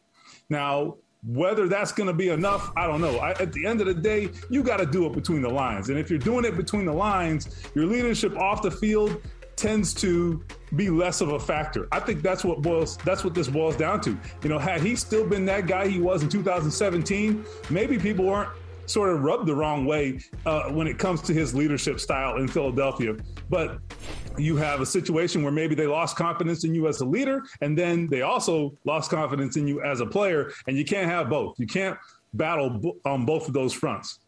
Now, whether that's going to be enough, I don't know. I, at the end of the day, you got to do it between the lines. And if you're doing it between the lines, your leadership off the field tends to be less of a factor. I think that's what boils that's what this boils down to. You know, had he still been that guy he was in 2017, maybe people weren't sort of rubbed the wrong way uh, when it comes to his leadership style in Philadelphia. But you have a situation where maybe they lost confidence in you as a leader, and then they also lost confidence in you as a player, and you can't have both. You can't battle on both of those fronts.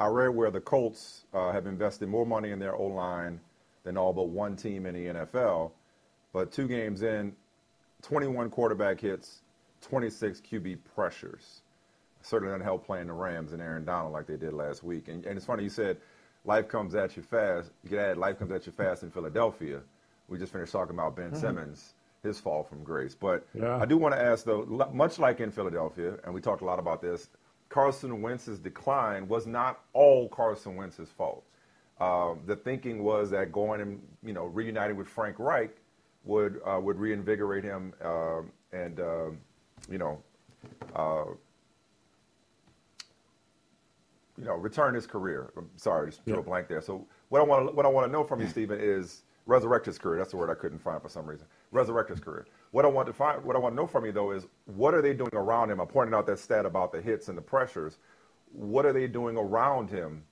I read where the Colts uh, have invested more money in their O line than all but one team in the NFL, but two games in, 21 quarterback hits, 26 QB pressures certainly doesn't help playing the Rams and Aaron Donald like they did last week. And, and it's funny you said life comes at you fast. You could add life comes at you fast in Philadelphia. We just finished talking about Ben mm-hmm. Simmons, his fall from grace. But yeah. I do want to ask though, much like in Philadelphia, and we talked a lot about this, Carson Wentz's decline was not all Carson Wentz's fault. Um, the thinking was that going and you know reuniting with Frank Reich would uh, would reinvigorate him uh, and uh, you know uh, you know, return his career. I'm sorry, just drew a blank there. So what I want to what I want to know from you, Stephen, is resurrect his career. That's the word I couldn't find for some reason. Resurrect his career. What I want to find, what I want to know from you though, is what are they doing around him? I pointed out that stat about the hits and the pressures. What are they doing around him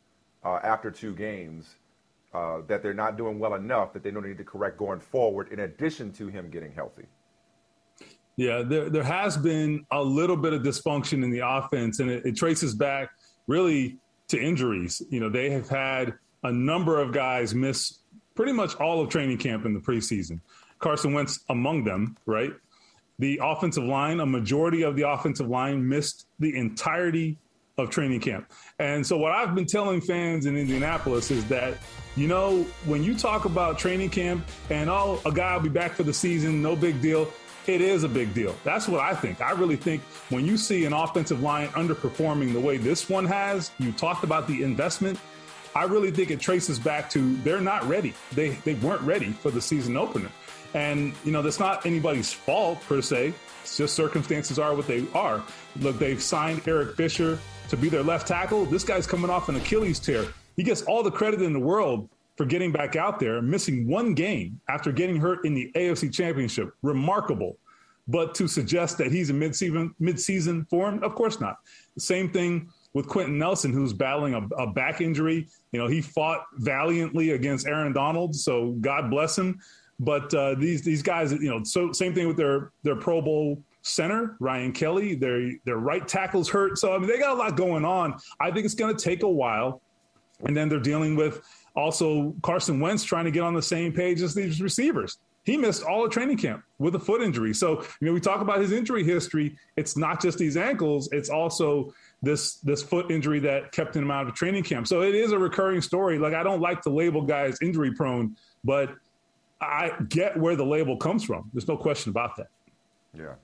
uh, after two games uh, that they're not doing well enough that they don't need to correct going forward? In addition to him getting healthy. Yeah, there there has been a little bit of dysfunction in the offense, and it, it traces back really to injuries. You know, they have had a number of guys miss pretty much all of training camp in the preseason. Carson Wentz among them, right? The offensive line, a majority of the offensive line missed the entirety of training camp. And so what I've been telling fans in Indianapolis is that, you know, when you talk about training camp and oh, a guy will be back for the season, no big deal it is a big deal. That's what I think. I really think when you see an offensive line underperforming the way this one has, you talked about the investment. I really think it traces back to they're not ready. They they weren't ready for the season opener. And you know, that's not anybody's fault per se. It's just circumstances are what they are. Look, they've signed Eric Fisher to be their left tackle. This guy's coming off an Achilles tear. He gets all the credit in the world for getting back out there, missing one game after getting hurt in the AFC Championship. Remarkable. But to suggest that he's in mid-season, mid-season form, of course not. Same thing with Quenton Nelson, who's battling a, a back injury. You know, he fought valiantly against Aaron Donald, so God bless him. But uh, these these guys, you know, so same thing with their their Pro Bowl center, Ryan Kelly. Their their right tackles hurt, so I mean they got a lot going on. I think it's going to take a while, and then they're dealing with also, Carson Wentz trying to get on the same page as these receivers. He missed all of training camp with a foot injury. So, you know, we talk about his injury history. It's not just these ankles, it's also this this foot injury that kept him out of training camp. So it is a recurring story. Like I don't like to label guys injury prone, but I get where the label comes from. There's no question about that. Yeah.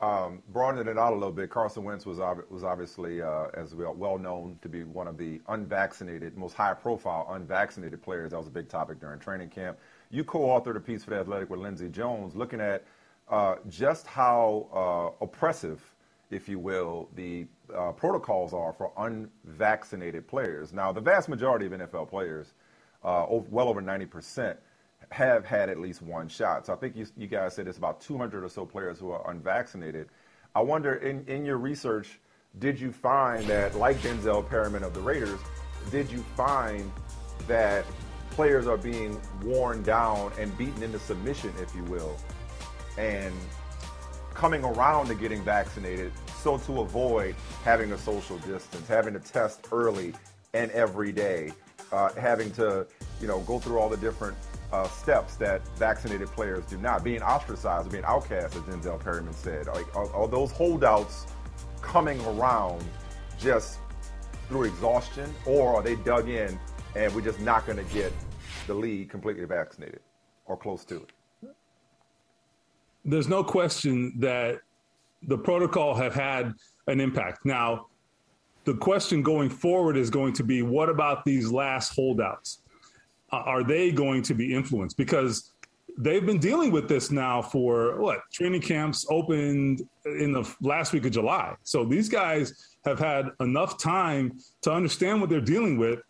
Um, broadening it out a little bit, Carson Wentz was was obviously, uh, as well, well known to be one of the unvaccinated, most high-profile unvaccinated players. That was a big topic during training camp. You co-authored a piece for the Athletic with Lindsay Jones, looking at uh, just how uh, oppressive, if you will, the uh, protocols are for unvaccinated players. Now, the vast majority of NFL players, uh, well over 90 percent have had at least one shot. So I think you, you guys said it's about 200 or so players who are unvaccinated. I wonder, in, in your research, did you find that, like Denzel Perryman of the Raiders, did you find that players are being worn down and beaten into submission, if you will, and coming around to getting vaccinated so to avoid having a social distance, having to test early and every day, uh, having to, you know, go through all the different uh, steps that vaccinated players do not, being ostracized, or being outcast, as Denzel Perryman said. Like, are, are those holdouts coming around just through exhaustion, or are they dug in and we're just not going to get the league completely vaccinated or close to it? there's no question that the protocol have had an impact. Now, the question going forward is going to be what about these last holdouts? Are they going to be influenced? Because they've been dealing with this now for what? Training camps opened in the last week of July. So these guys have had enough time to understand what they're dealing with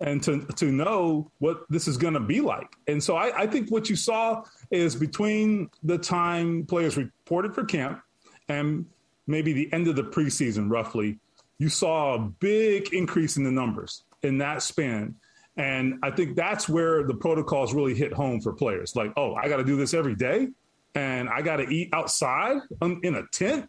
and to, to know what this is going to be like. And so I, I think what you saw is between the time players reported for camp and maybe the end of the preseason, roughly, you saw a big increase in the numbers in that span. And I think that's where the protocols really hit home for players. Like, oh, I got to do this every day, and I got to eat outside in a tent.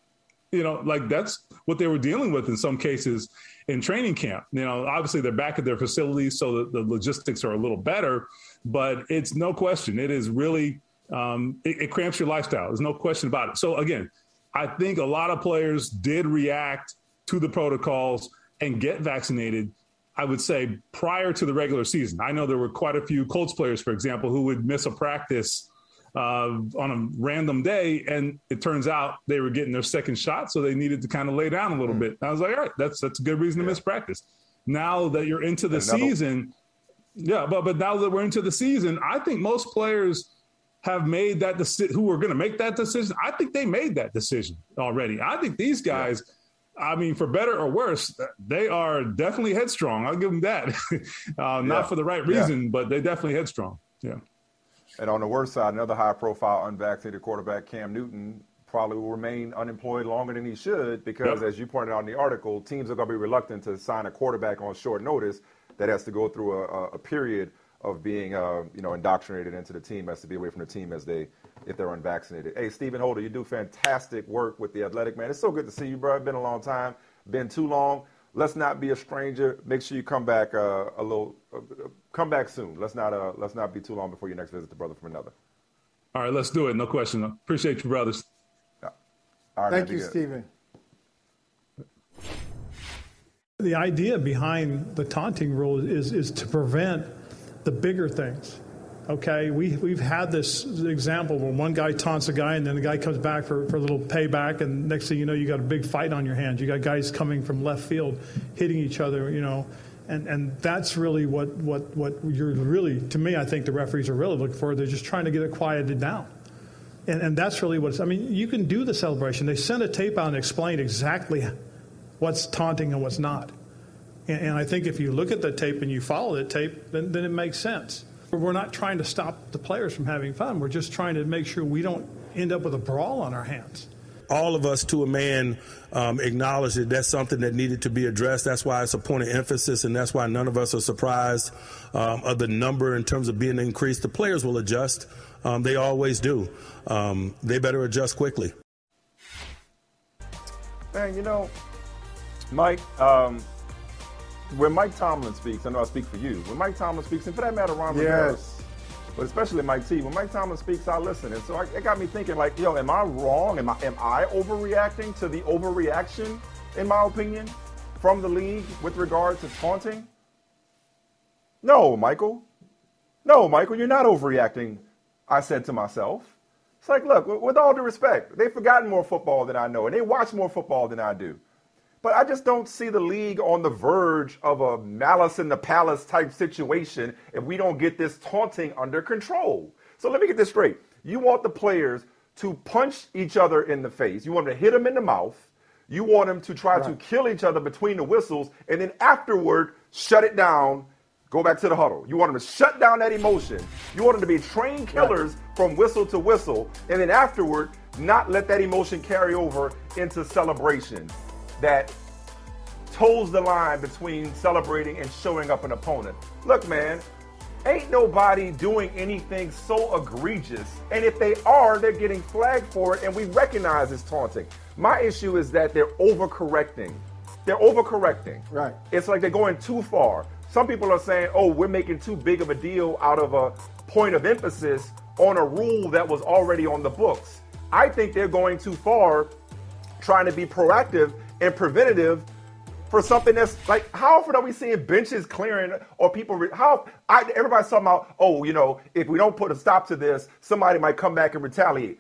You know, like that's what they were dealing with in some cases in training camp. You know, obviously they're back at their facilities, so the, the logistics are a little better. But it's no question, it is really um, it, it cramps your lifestyle. There's no question about it. So again, I think a lot of players did react to the protocols and get vaccinated. I would say prior to the regular season. I know there were quite a few Colts players, for example, who would miss a practice uh, on a random day, and it turns out they were getting their second shot, so they needed to kind of lay down a little mm. bit. And I was like, all right, that's that's a good reason to miss practice. Now that you're into the Another. season, yeah, but but now that we're into the season, I think most players have made that decision, who are going to make that decision, I think they made that decision already. I think these guys, yeah. I mean, for better or worse, they are definitely headstrong. I'll give them that. uh, not for the right reason, yeah. but they're definitely headstrong. Yeah. And on the worst side, another high profile unvaccinated quarterback, Cam Newton, probably will remain unemployed longer than he should because, yep. as you pointed out in the article, teams are going to be reluctant to sign a quarterback on short notice that has to go through a, a period of being, uh, you know, indoctrinated into the team as to be away from the team as they, if they're unvaccinated. Hey, Stephen Holder, you do fantastic work with the Athletic, man. It's so good to see you, bro. It's been a long time, been too long. Let's not be a stranger. Make sure you come back uh, a little, uh, come back soon. Let's not, uh, let's not be too long before your next visit to brother from another. All right, let's do it. No question. Appreciate you, brothers. All right, Thank man, you, Stephen. The idea behind the taunting rule is, is to prevent the bigger things. Okay, we, we've had this example where one guy taunts a guy and then the guy comes back for, for a little payback, and next thing you know, you got a big fight on your hands. You got guys coming from left field hitting each other, you know. And, and that's really what, what, what you're really, to me, I think the referees are really looking for. They're just trying to get it quieted down. And, and that's really what I mean, you can do the celebration. They send a tape out and explain exactly what's taunting and what's not. And, and I think if you look at the tape and you follow the tape, then, then it makes sense. We're not trying to stop the players from having fun. We're just trying to make sure we don't end up with a brawl on our hands all of us to a man um, acknowledge that that's something that needed to be addressed. That's why it's a point of emphasis, and that's why none of us are surprised um, of the number in terms of being increased. The players will adjust. Um, they always do. Um, they better adjust quickly. Man, you know, Mike, um, when Mike Tomlin speaks, I know I speak for you. When Mike Tomlin speaks, and for that matter, Ron yes. but especially Mike T. When Mike Tomlin speaks, I listen, and so I, it got me thinking, like, yo, am I wrong? Am I am I overreacting to the overreaction, in my opinion, from the league with regard to taunting? No, Michael. No, Michael, you're not overreacting. I said to myself. It's like, look, with all due respect, they've forgotten more football than I know, and they watch more football than I do. But I just don't see the league on the verge of a malice in the palace type situation if we don't get this taunting under control. So let me get this straight. You want the players to punch each other in the face. You want them to hit them in the mouth. You want them to try right. to kill each other between the whistles, and then afterward, shut it down, go back to the huddle. You want them to shut down that emotion. You want them to be trained killers right. from whistle to whistle, and then afterward, not let that emotion carry over into celebration that toes the line between celebrating and showing up an opponent. Look, man, Ain't nobody doing anything so egregious. And if they are, they're getting flagged for it, and we recognize it's taunting. My issue is that they're overcorrecting. They're overcorrecting. Right. It's like they're going too far. Some people are saying, oh, we're making too big of a deal out of a point of emphasis on a rule that was already on the books. I think they're going too far trying to be proactive and preventative for something that's like how often are we seeing benches clearing or people re- how I, everybody's talking about oh you know if we don't put a stop to this somebody might come back and retaliate.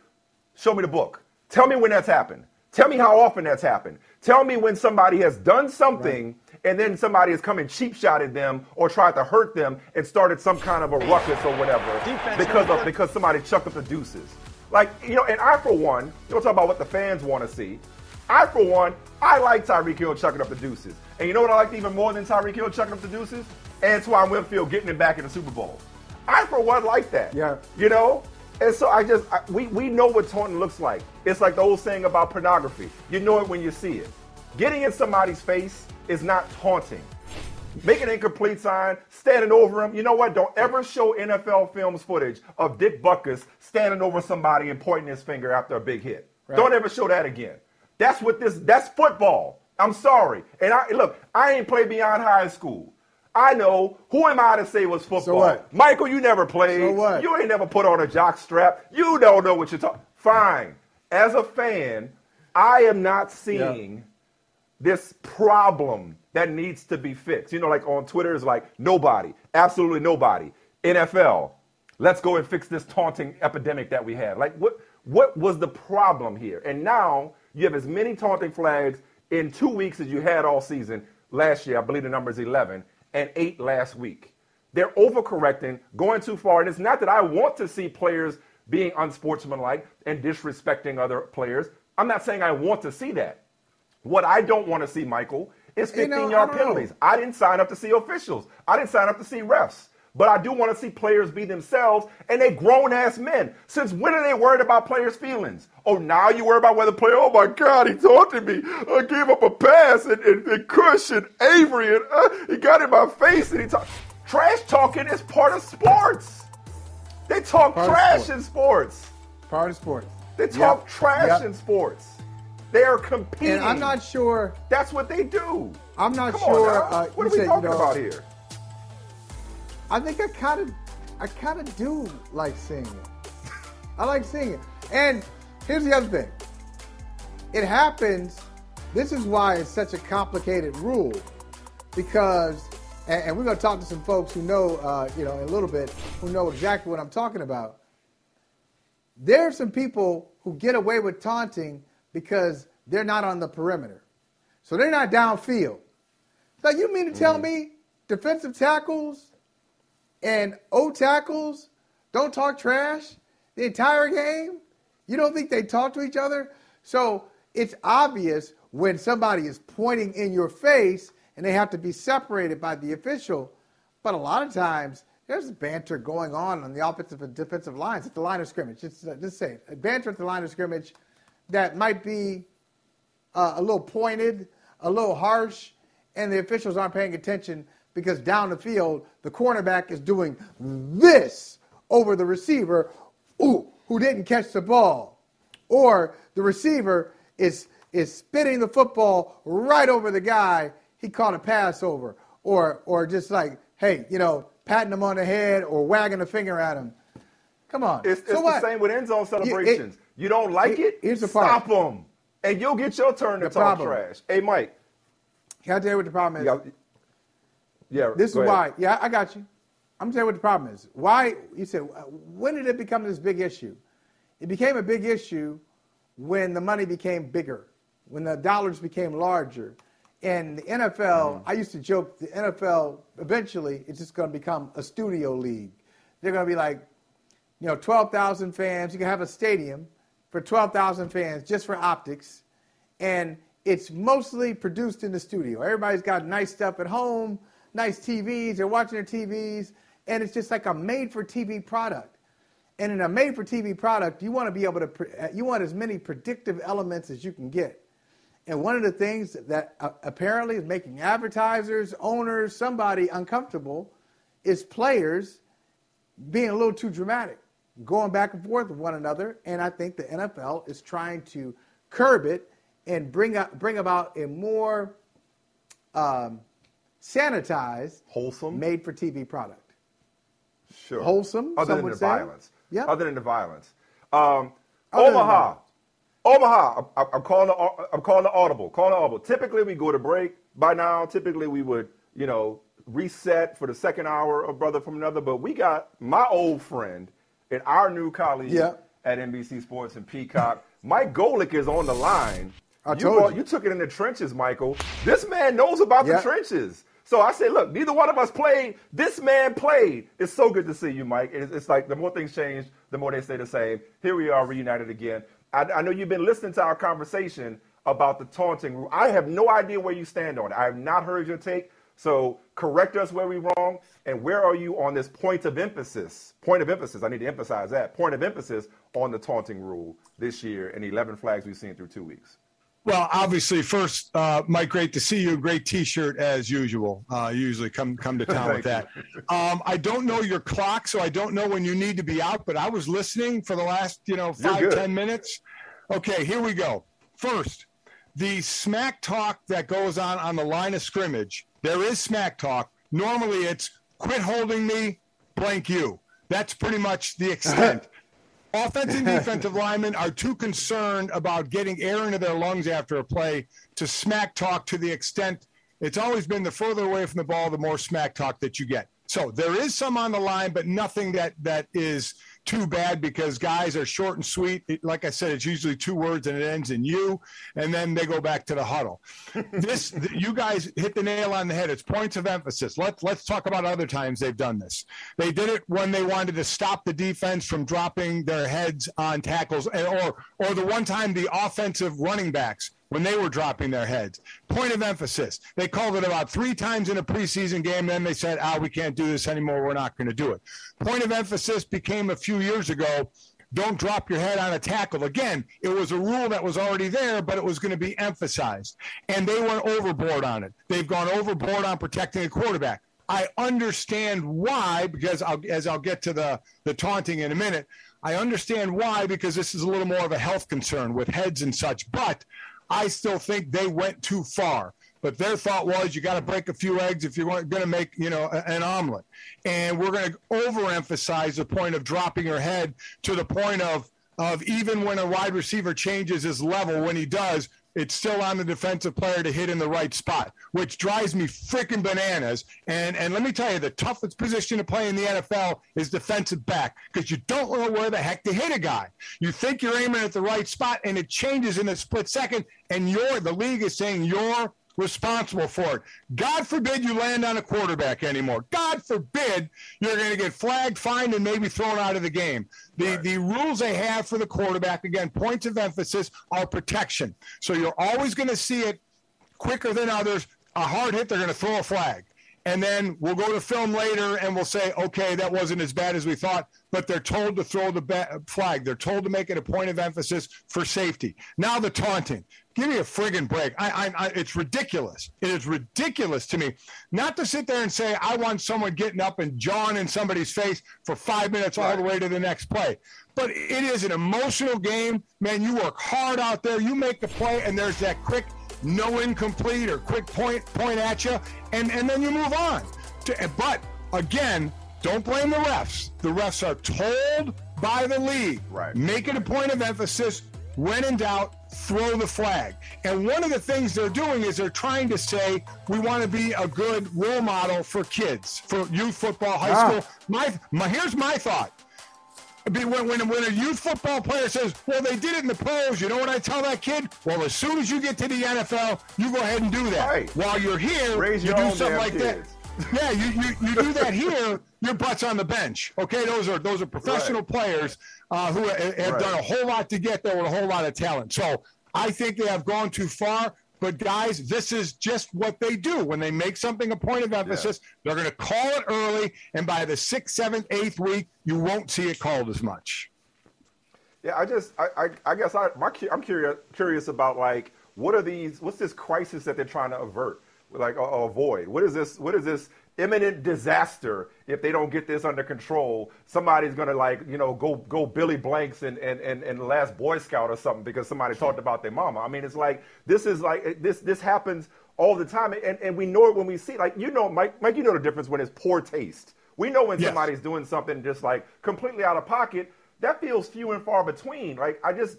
Show me the book. Tell me when that's happened. Tell me how often that's happened. Tell me when somebody has done something right. and then somebody has come and cheap shotted them or tried to hurt them and started some kind of a ruckus or whatever Defense because of because somebody chucked up the deuces. Like you know and I for one you don't talk about what the fans want to see I, for one, I like Tyreek Hill chucking up the deuces. And you know what I like even more than Tyreek Hill chucking up the deuces? Antoine Winfield getting him back in the Super Bowl. I, for one, like that. Yeah. You know? And so I just, I, we, we know what taunting looks like. It's like the old saying about pornography. You know it when you see it. Getting in somebody's face is not taunting. Making an incomplete sign, standing over him. You know what? Don't ever show NFL films footage of Dick Butkus standing over somebody and pointing his finger after a big hit. Right. Don't ever show that again. That's what this. That's football. I'm sorry. And I look. I ain't played beyond high school. I know. Who am I to say was football? So what? Michael, you never played. So what? You ain't never put on a jock strap. You don't know what you're talking. Fine. As a fan, I am not seeing yeah. this problem that needs to be fixed. You know, like on Twitter is like nobody, absolutely nobody. NFL, let's go and fix this taunting epidemic that we have. Like what? What was the problem here? And now you have as many taunting flags in two weeks as you had all season last year. I believe the number is 11 and eight last week. They're overcorrecting, going too far. And it's not that I want to see players being unsportsmanlike and disrespecting other players. I'm not saying I want to see that. What I don't want to see, Michael, is 15 you know, yard penalties. Know. I didn't sign up to see officials. I didn't sign up to see refs. But I do want to see players be themselves and they grown ass men. Since when are they worried about players' feelings? Oh, now you worry about whether player, oh my God, he taunted me. I gave up a pass and, and, and Kush and Avery and uh, he got in my face and he talked. Trash talking is part of sports. They talk part trash sports. in sports. Part of sports. They talk yep. trash yep. in sports. They are competing. And I'm not sure. That's what they do. I'm not Come sure. Uh, what are we said, talking you know, about here? I think I kind of, I kind of do like singing. I like singing. And here's the other thing. It happens. This is why it's such a complicated rule, because, and, and we're going to talk to some folks who know, uh, you know, in a little bit, who know exactly what I'm talking about. There are some people who get away with taunting because they're not on the perimeter, so they're not downfield. So you mean to tell mm. me defensive tackles and O tackles don't talk trash the entire game? You don't think they talk to each other? So it's obvious when somebody is pointing in your face and they have to be separated by the official. But a lot of times there's banter going on on the offensive and defensive lines at the line of scrimmage. Just, uh, just say it. banter at the line of scrimmage that might be uh, a little pointed, a little harsh, and the officials aren't paying attention because down the field, the cornerback is doing this over the receiver ooh, who didn't catch the ball. Or the receiver is, is spitting the football right over the guy he caught a pass over. Or, or just like, hey, you know, patting him on the head or wagging a finger at him. Come on. It's, it's so the same with end zone celebrations. You, it, you don't like it? Here's the Stop them. And you'll get your turn to the talk problem. trash. Hey, Mike. Can I tell you what the problem is? Yeah. This is ahead. why. Yeah, I got you. I'm telling you what the problem is. Why you said when did it become this big issue? It became a big issue when the money became bigger, when the dollars became larger. And the NFL, mm-hmm. I used to joke, the NFL eventually it's just going to become a studio league. They're going to be like, you know, 12,000 fans. You can have a stadium for 12,000 fans just for optics, and it's mostly produced in the studio. Everybody's got nice stuff at home nice TVs, they're watching their TVs, and it's just like a made for TV product. And in a made for TV product, you want to be able to, you want as many predictive elements as you can get. And one of the things that uh, apparently is making advertisers, owners, somebody uncomfortable is players being a little too dramatic, going back and forth with one another. And I think the NFL is trying to curb it and bring up, bring about a more um, sanitized, wholesome, made for TV product. Sure. Wholesome. Other than the say. violence. Yeah. Other than the violence. Um, Omaha. Omaha. I'm, I'm calling the I'm calling the audible. Calling the audible. Typically we go to break by now. Typically we would you know reset for the second hour of brother from another. But we got my old friend and our new colleague Yeah. at NBC Sports and Peacock. Mike Golic is on the line. I you, told brought- you. you took it in the trenches, Michael. This man knows about Yeah. the trenches. So I said, look, neither one of us played. This man played. It's so good to see you, Mike. It's, it's like the more things change, the more they stay the same. Here we are reunited again. I, I know you've been listening to our conversation about the taunting rule. I have no idea where you stand on it. I have not heard your take. So correct us where we're wrong. And where are you on this point of emphasis? Point of emphasis. I need to emphasize that. Point of emphasis on the taunting rule this year and the 11 flags we've seen through two weeks. Well, obviously, first, uh, Mike, great to see you. Great T-shirt as usual. Uh, usually come come to town with that. Um, I don't know your clock, so I don't know when you need to be out. But I was listening for the last, you know, five ten minutes. Okay, here we go. First, the smack talk that goes on on the line of scrimmage. There is smack talk. Normally, it's quit holding me, blank you. That's pretty much the extent. Offensive and defensive linemen are too concerned about getting air into their lungs after a play to smack talk to the extent it's always been the further away from the ball, the more smack talk that you get. So there is some on the line, but nothing that that is too bad because guys are short and sweet. Like I said, it's usually two words and it ends in you, and then they go back to the huddle. This you guys hit the nail on the head. It's points of emphasis. Let's let's talk about other times they've done this. They did it when they wanted to stop the defense from dropping their heads on tackles, or or the one time the offensive running backs when they were dropping their heads. Point of emphasis. They called it about three times in a preseason game. Then they said, ah, we can't do this anymore. We're not going to do it. Point of emphasis became a few years ago. Don't drop your head on a tackle. Again, it was a rule that was already there, but it was going to be emphasized. And they went overboard on it. They've gone overboard on protecting the quarterback. I understand why, because I'll, as I'll get to the, the taunting in a minute, I understand why, because this is a little more of a health concern with heads and such. But I still think they went too far. But their thought was you got to break a few eggs if you're going to make, you know, an omelet. And we're going to overemphasize the point of dropping your head to the point of of even when a wide receiver changes his level, when he does, it's still on the defensive player to hit in the right spot, which drives me freaking bananas. And and let me tell you, the toughest position to play in the NFL is defensive back because you don't know where the heck to hit a guy. You think you're aiming at the right spot, and it changes in a split second, and you're the league is saying you're responsible for it. God forbid you land on a quarterback anymore. God forbid you're going to get flagged, fined, and maybe thrown out of the game. The the rules they have for the quarterback, again, points of emphasis are protection. So you're always going to see it quicker than others. A hard hit, they're going to throw a flag. And then we'll go to film later and we'll say, okay, that wasn't as bad as we thought, but they're told to throw the ba- flag. They're told to make it a point of emphasis for safety. Now the taunting. Give me a friggin' break. I, I, I, it's ridiculous. It is ridiculous to me not to sit there and say, I want someone getting up and jawing in somebody's face for five minutes all the way to the next play. But it is an emotional game. Man, you work hard out there. You make the play, and there's that quick no incomplete or quick point point at you, and, and then you move on. To, but again, don't blame the refs. The refs are told by the league. Right. Make it a point of emphasis. When in doubt, throw the flag. And one of the things they're doing is they're trying to say we want to be a good role model for kids, for youth football, high Ah. school. My, my here's my thought. Be- When, when, when a youth football player says, well, they did it in the pros, you know what I tell that kid? Well, as soon as you get to the NFL, you go ahead and do that. Right. While you're here, Raise you do something like kids. that. Yeah, you, you, you do that here, your butt's on the bench. Okay, those are those are professional players uh, who have Right. done a whole lot to get there with a whole lot of talent. So I think they have gone too far. But guys, this is just what they do. When they make something a point of emphasis, they're going to call it early, and by the sixth, seventh, eighth week, you won't see it called as much. Yeah, I just, I, I, I guess I, my, I'm curious, curious about like, what are these? What's this crisis that they're trying to avert, like, or avoid? What is this? What is this imminent disaster if they don't get this under control. Somebody's gonna like, you know, go go Billy Blanks and and, and, and last Boy Scout or something because somebody talked about their mama. I mean, it's like this is like this this happens all the time, and, and we know it when we see like you know, Mike, Mike, you know the difference when it's poor taste. We know when yes. somebody's doing something just like completely out of pocket. That feels few and far between. Like I just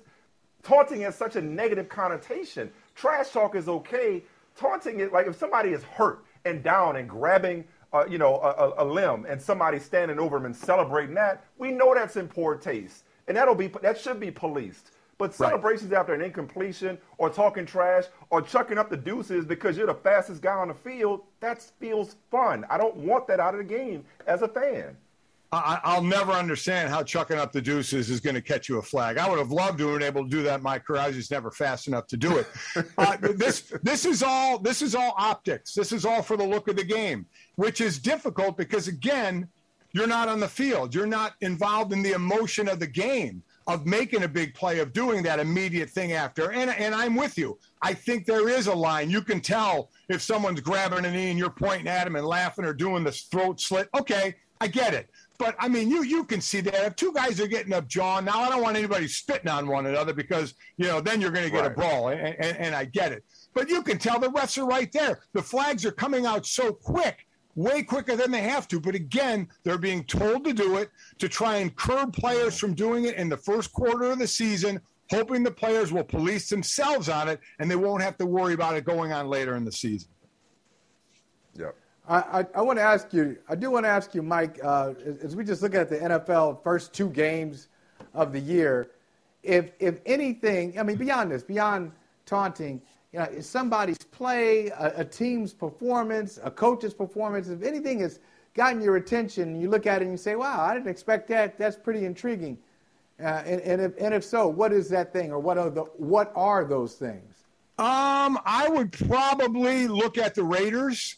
taunting has such a negative connotation. Trash talk is okay. Taunting it like if somebody is hurt and down and grabbing uh, you know, a, a, limb and somebody standing over them and celebrating that, we know that's in poor taste, and that'll be that should be policed. But celebrations right. after an incompletion or talking trash or chucking up the deuces because you're the fastest guy on the field, that feels fun. I don't want that out of the game as a fan. I, will never understand how chucking up the deuces is going to catch you a flag. I would have loved to have been able to do that in my career. I was just never fast enough to do it. uh, this this is all this is all optics. This is all for the look of the game, which is difficult because again, you're not on the field. You're not involved in the emotion of the game of making a big play of doing that immediate thing after. And and I'm with you. I think there is a line. You can tell if someone's grabbing a knee and you're pointing at him and laughing or doing this throat slit. Okay, I get it. But I mean, you you can see that if two guys are getting up, John. Now I don't want anybody spitting on one another because you know then you're going to get right. a brawl, and, and, and I get it. But you can tell the refs are right there. The flags are coming out so quick, way quicker than they have to. But again, they're being told to do it to try and curb players from doing it in the first quarter of the season, hoping the players will police themselves on it and they won't have to worry about it going on later in the season. Yep. I, I, I want to ask you, I do want to ask you, Mike, uh, as, as, we just look at the NFL first two games of the year, if, if anything, I mean, beyond this, beyond taunting, you know, is somebody's play, a, a, team's performance, a coach's performance, if anything has gotten your attention, you look at it and you say, wow, I didn't expect that, that's pretty intriguing. Uh, and, and, if, and if so, what is that thing or what are, the, what are those things? Um, I would probably look at the Raiders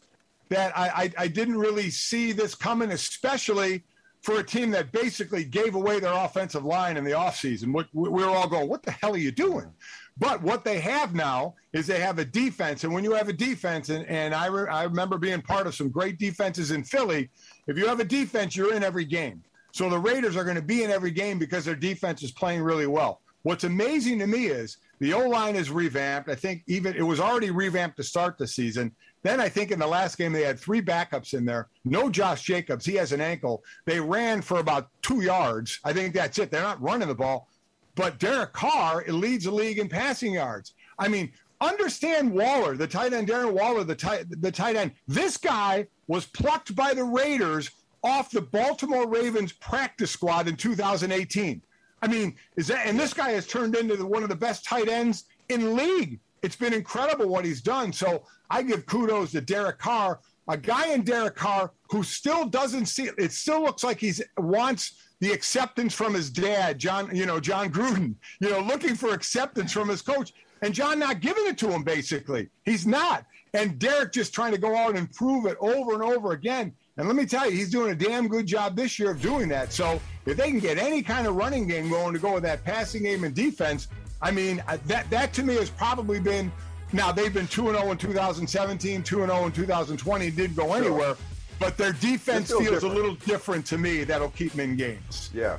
that I, I, I didn't really see this coming, especially for a team that basically gave away their offensive line in the offseason. We, we were all going, what the hell are you doing? But what they have now is they have a defense. And when you have a defense, and, and I, re, I remember being part of some great defenses in Philly, if you have a defense, you're in every game. So the Raiders are going to be in every game because their defense is playing really well. What's amazing to me is the O line is revamped. I think even it was already revamped to start the season. Then I think in the last game they had three backups in there. No Josh Jacobs. He has an ankle. They ran for about two yards. I think that's it. They're not running the ball. But Derek Carr leads the league in passing yards. I mean, understand Waller, the tight end, Darren Waller, the tight, the tight end. This guy was plucked by the Raiders off the Baltimore Ravens practice squad in 2018. I mean, is that and this guy has turned into the, one of the best tight ends in league. It's been incredible what he's done. So I give kudos to Derek Carr, a guy in Derek Carr who still doesn't see it. Still looks like he's wants the acceptance from his dad, John, you know, John Gruden, you know, looking for acceptance from his coach. And John not giving it to him, basically. He's not. And Derek just trying to go out and prove it over and over again. And let me tell you, he's doing a damn good job this year of doing that. So if they can get any kind of running game going to go with that passing game and defense, I mean, that that to me has probably been. Now they've been two and zero oh in 2017, two and zero oh in 2020, didn't go anywhere. But their defense feels different. a little different to me. That'll keep them in games. Yeah.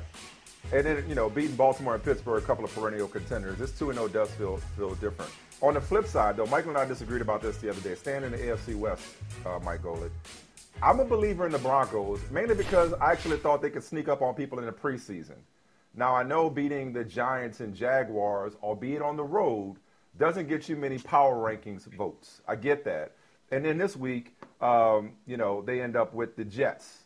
And then, you know, beating Baltimore and Pittsburgh, a couple of perennial contenders, this 2 0 does feel, feel different. On the flip side, though, Michael and I disagreed about this the other day. Staying in the AFC West, uh, Mike Golic. I'm a believer in the Broncos, mainly because I actually thought they could sneak up on people in the preseason. Now, I know beating the Giants and Jaguars, albeit on the road, doesn't get you many power rankings votes. I get that. And then this week, um, you know, they end up with the Jets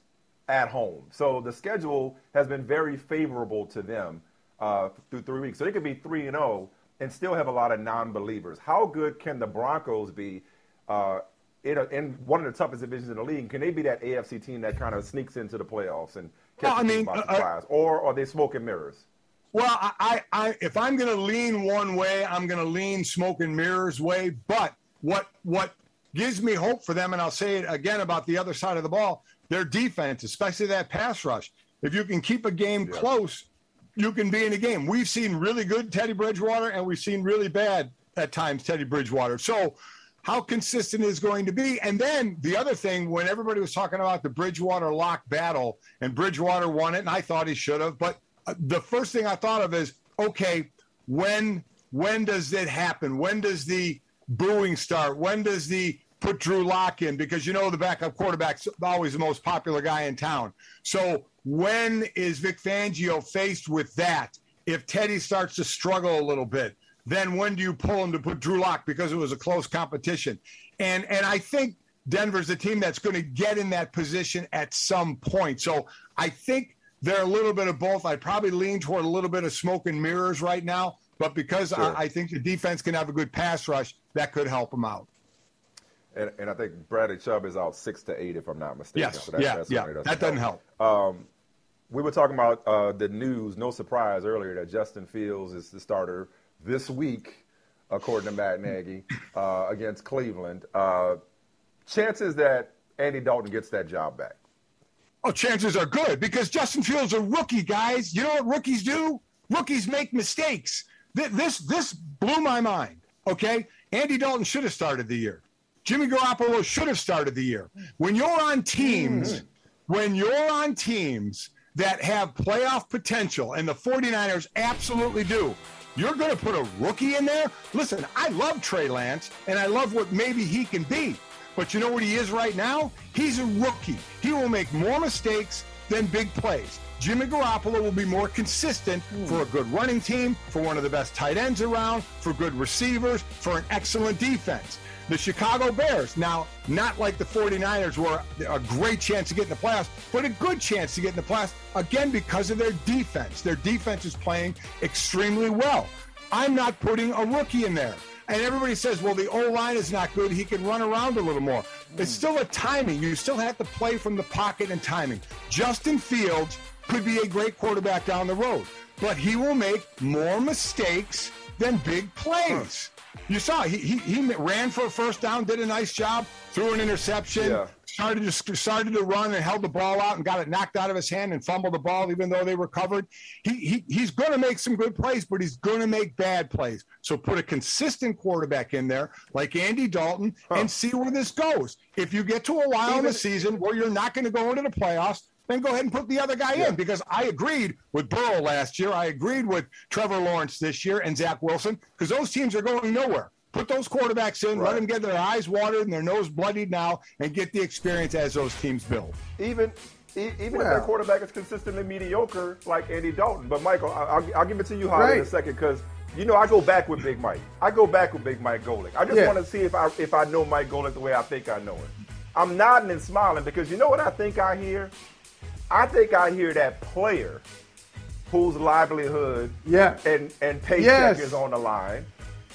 at home. So the schedule has been very favorable to them uh, through three weeks. So they could be 3 and 0 and still have a lot of non believers. How good can the Broncos be? Uh, in, a, in, one of the toughest divisions in the league, can they be that AFC team that kind of sneaks into the playoffs and well, I mean, uh, uh or are they smoke and mirrors? Well, I, I, if I'm going to lean one way, I'm going to lean smoke and mirrors way. But what what gives me hope for them, and I'll say it again about the other side of the ball, their defense, especially that pass rush. If you can keep a game yeah. close, you can be in a game. We've seen really good Teddy Bridgewater, and we've seen really bad at times Teddy Bridgewater. So how consistent is going to be. And then the other thing, when everybody was talking about the Bridgewater lock battle, and Bridgewater won it, and I thought he should have, but the first thing I thought of is, okay, when when does it happen? When does the booing start? When does the put Drew Lock in? Because you know the backup quarterback's always the most popular guy in town. So when is Vic Fangio faced with that? If Teddy starts to struggle a little bit, then when do you pull him to put Drew Lock because it was a close competition? And and I think Denver's a team that's going to get in that position at some point. So I think they're a little bit of both. I'd probably lean toward a little bit of smoke and mirrors right now. But because sure. I, I, think the defense can have a good pass rush, that could help them out. And, and I think Bradley Chubb is out six to eight, if I'm not mistaken. Yes, so that, yeah, yeah, doesn't that doesn't help. help. Um, we were talking about uh, the news, no surprise earlier, that Justin Fields is the starter this week, according to Matt Nagy, uh, against Cleveland. Uh, chances that Andy Dalton gets that job back? Oh, chances are good because Justin Fields a rookie, guys. You know what rookies do? Rookies make mistakes. This this blew my mind. Okay, Andy Dalton should have started the year. Jimmy Garoppolo should have started the year. When you're on teams, mm-hmm. when you're on teams that have playoff potential, and the 49ers absolutely do, you're going to put a rookie in there? Listen, I love Trey Lance, and I love what maybe he can be. But you know what he is right now? He's a rookie. He will make more mistakes than big plays. Jimmy Garoppolo will be more consistent for a good running team, for one of the best tight ends around, for good receivers, for an excellent defense. The Chicago Bears, now, not like the 49ers, were a great chance to get in the playoffs, but a good chance to get in the playoffs, again, because of their defense. Their defense is playing extremely well. I'm not putting a rookie in there. And everybody says, well, the O line is not good. He can run around a little more. It's hmm. still a timing. You still have to play from the pocket and timing. Justin Fields could be a great quarterback down the road, but he will make more mistakes than big plays. You saw he, he, he ran for a first down, did a nice job, threw an interception, yeah. Started to started to run and held the ball out and got it knocked out of his hand and fumbled the ball even though they recovered. He, he he's going to make some good plays, but he's going to make bad plays. So put a consistent quarterback in there like Andy Dalton huh. and see where this goes. If you get to a while even, in the season where you're not going to go into the playoffs, then go ahead and put the other guy yeah. in because I agreed with Burrow last year. I agreed with Trevor Lawrence this year and Zach Wilson because those teams are going nowhere. Put those quarterbacks in, right. let them get their eyes watered and their nose bloodied now, and get the experience as those teams build. Even even well, if their quarterback is consistently mediocre, like Andy Dalton. But Michael, I'll, I'll give it to you, Holly, right. in a second, because you know I go back with Big Mike. I go back with Big Mike Golic. I just yeah. want to see if I if I know Mike Golic the way I think I know him. I'm nodding and smiling because you know what I think I hear. I think I hear that player whose livelihood yeah. and, and paycheck yes. is on the line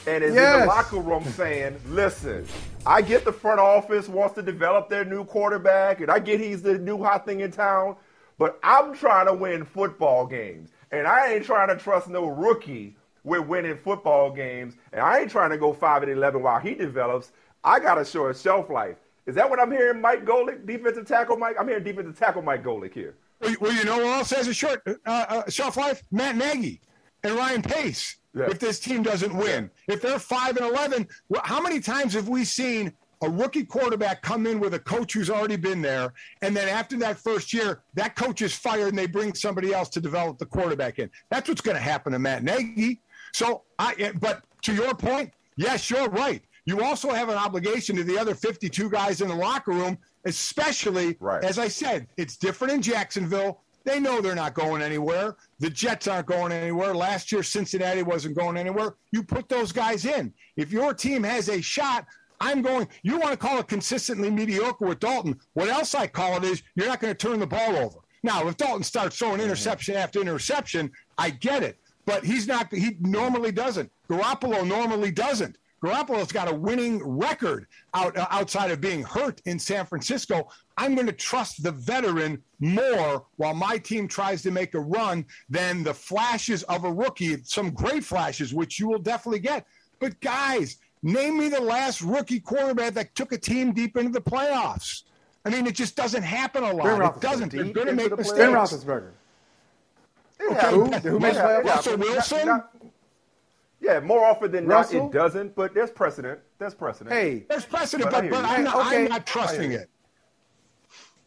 and is yes. in the locker room saying, listen, I get the front office wants to develop their new quarterback, and I get he's the new hot thing in town, but I'm trying to win football games. And I ain't trying to trust no rookie with winning football games. And I ain't trying to go 5 and 11 while he develops. I got a short shelf life. Is that what I'm hearing, Mike Golic, defensive tackle Mike? I'm hearing defensive tackle Mike Golic here. Well, you know who else has a short uh, uh, shelf life? Matt Nagy and Ryan Pace. Yeah. If this team doesn't win, yeah. if they're five and eleven, how many times have we seen a rookie quarterback come in with a coach who's already been there, and then after that first year, that coach is fired and they bring somebody else to develop the quarterback in? That's what's going to happen to Matt Nagy. So, I eh, but to your point, yes, you're right. You also have an obligation to the other 52 guys in the locker room, especially, right. as I said, it's different in Jacksonville. They know they're not going anywhere. The Jets aren't going anywhere. Last year, Cincinnati wasn't going anywhere. You put those guys in. If your team has a shot, I'm going. You want to call it consistently mediocre with Dalton. What else I call it is you're not going to turn the ball over. Now, if Dalton starts throwing interception after interception, I get it. But he's not, he normally doesn't. Garoppolo normally doesn't. Garoppolo's got a winning record out, uh, outside of being hurt in San Francisco. I'm going to trust the veteran more while my team tries to make a run than the flashes of a rookie. Some great flashes, which you will definitely get. But guys, name me the last rookie quarterback that took a team deep into the playoffs. I mean, it just doesn't happen a lot. It doesn't. They're going to make mistakes. Ben Roethlisberger. Okay. Who, who made Russell Wilson? Not, Yeah, more often than Russell? not, it doesn't. But there's precedent. There's precedent. Hey, There's precedent, But I but, hear but you. I'm, not, Okay. I'm not trusting it.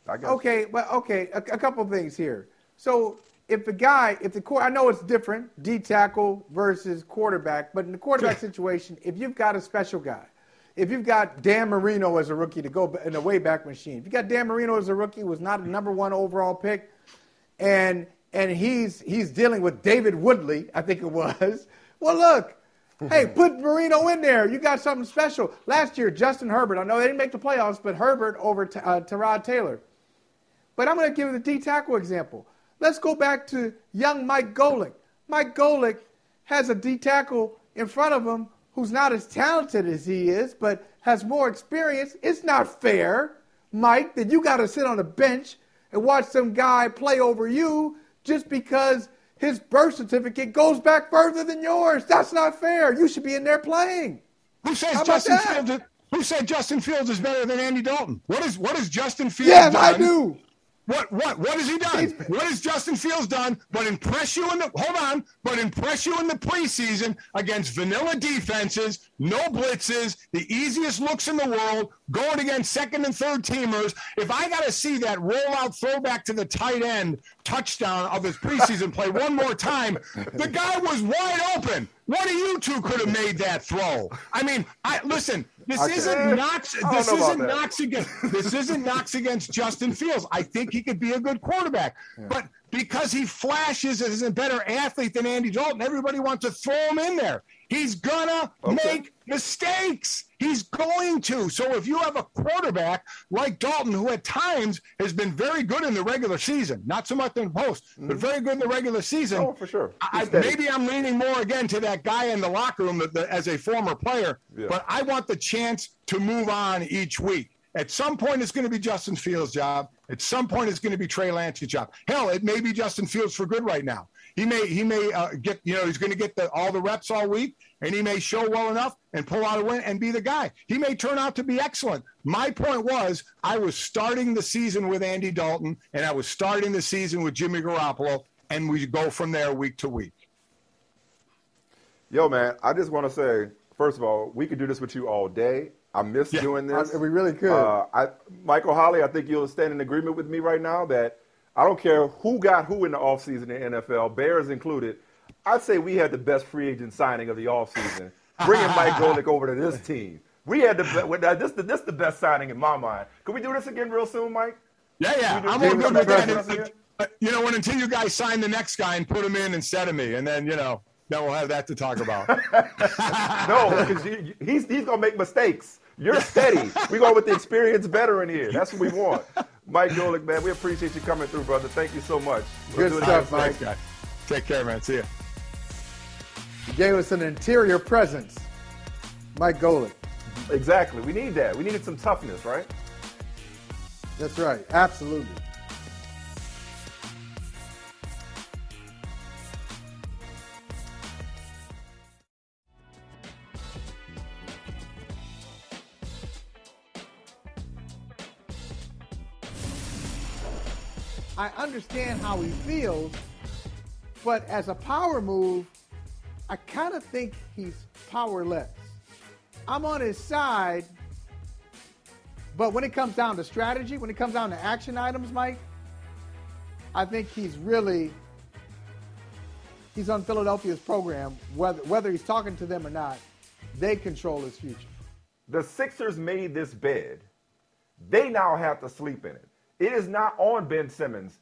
I guess. Okay, well, okay, a, a couple things here. So if the guy, if the court, I know it's different, D tackle versus quarterback, but in the quarterback situation, if you've got a special guy, if you've got Dan Marino as a rookie to go in the way back machine, if you got Dan Marino as a rookie, was not a number one overall pick, and and he's he's dealing with David Woodley, I think it was. Well, look, hey, put Marino in there. You got something special. Last year, Justin Herbert. I know they didn't make the playoffs, but Herbert over T- uh, Tyrod Taylor. But I'm going to give you the D tackle example. Let's go back to young Mike Golic. Mike Golic has a D tackle in front of him who's not as talented as he is, but has more experience. It's not fair, Mike, that you got to sit on a bench and watch some guy play over you just because his birth certificate goes back further than yours. That's not fair. You should be in there playing. Who says Justin? Fields? Is, who said Justin Fields is better than Andy Dalton? What is what is Justin Fields Yes, done? I do. What what what has he done? What has Justin Fields done? But impress you in the hold on, but impress you in the preseason against vanilla defenses, no blitzes, the easiest looks in the world, going against second and third teamers. If I got to see that rollout throwback to the tight end touchdown of his preseason play one more time, the guy was wide open. One of you two could have made that throw. I mean, I listen. This isn't knocks. This isn't knocks against. This isn't knocks against Justin Fields. I think he could be a good quarterback, but because he flashes as a better athlete than Andy Dalton, everybody wants to throw him in there. He's gonna Okay. make mistakes. He's going to. So if you have a quarterback like Dalton, who at times has been very good in the regular season, not so much in the post, but very good in the regular season. Mm-hmm. Oh, for sure. I, maybe I'm leaning more again to that guy in the locker room that- as a former player, Yeah. but I want the chance to move on each week. At some point, it's going to be Justin Fields' job. At some point, it's going to be Trey Lance's job. Hell, it may be Justin Fields for good right now. He may he may uh, get you know he's going to get the, all the reps all week, and he may show well enough and pull out a win and be the guy. He may turn out to be excellent. My point was I was starting the season with Andy Dalton, and I was starting the season with Jimmy Garoppolo, and we go from there week to week. Yo, man, I just want to say, first of all, we could do this with you all day. I miss Yeah. doing this. I- we really could. Uh, I, Michael Holly, I think you'll stand in agreement with me right now that I don't care who got who in the offseason in the NFL, Bears included. I'd say we had the best free agent signing of the offseason, bringing Mike Golic over to this team. We had the be- this, this the best signing in my mind. Can we do this again real soon, Mike? Yeah, yeah. I'm David all good with that. president And, You know, when until you guys sign the next guy and put him in instead of me, and then you know, then we'll have that to talk about. No, because he's he's gonna make mistakes. You're steady. we going with the experienced veteran here. That's what we want. Mike Golic, man, we appreciate you coming through, brother. Thank you so much. Good do it stuff. Mike. Thanks, guys. Take care, man. See ya. He gave us an interior presence. Mike Golic. Exactly. We need that. We needed some toughness, right? That's right. Absolutely. I understand how he feels, but as a power move, I kind of think he's powerless. I'm on his side, but when it comes down to strategy, when it comes down to action items, Mike, I think he's really he's on Philadelphia's program. Whether whether he's talking to them or not, they control his future. The Sixers made this bed. They now have to sleep in it. It is not on Ben Simmons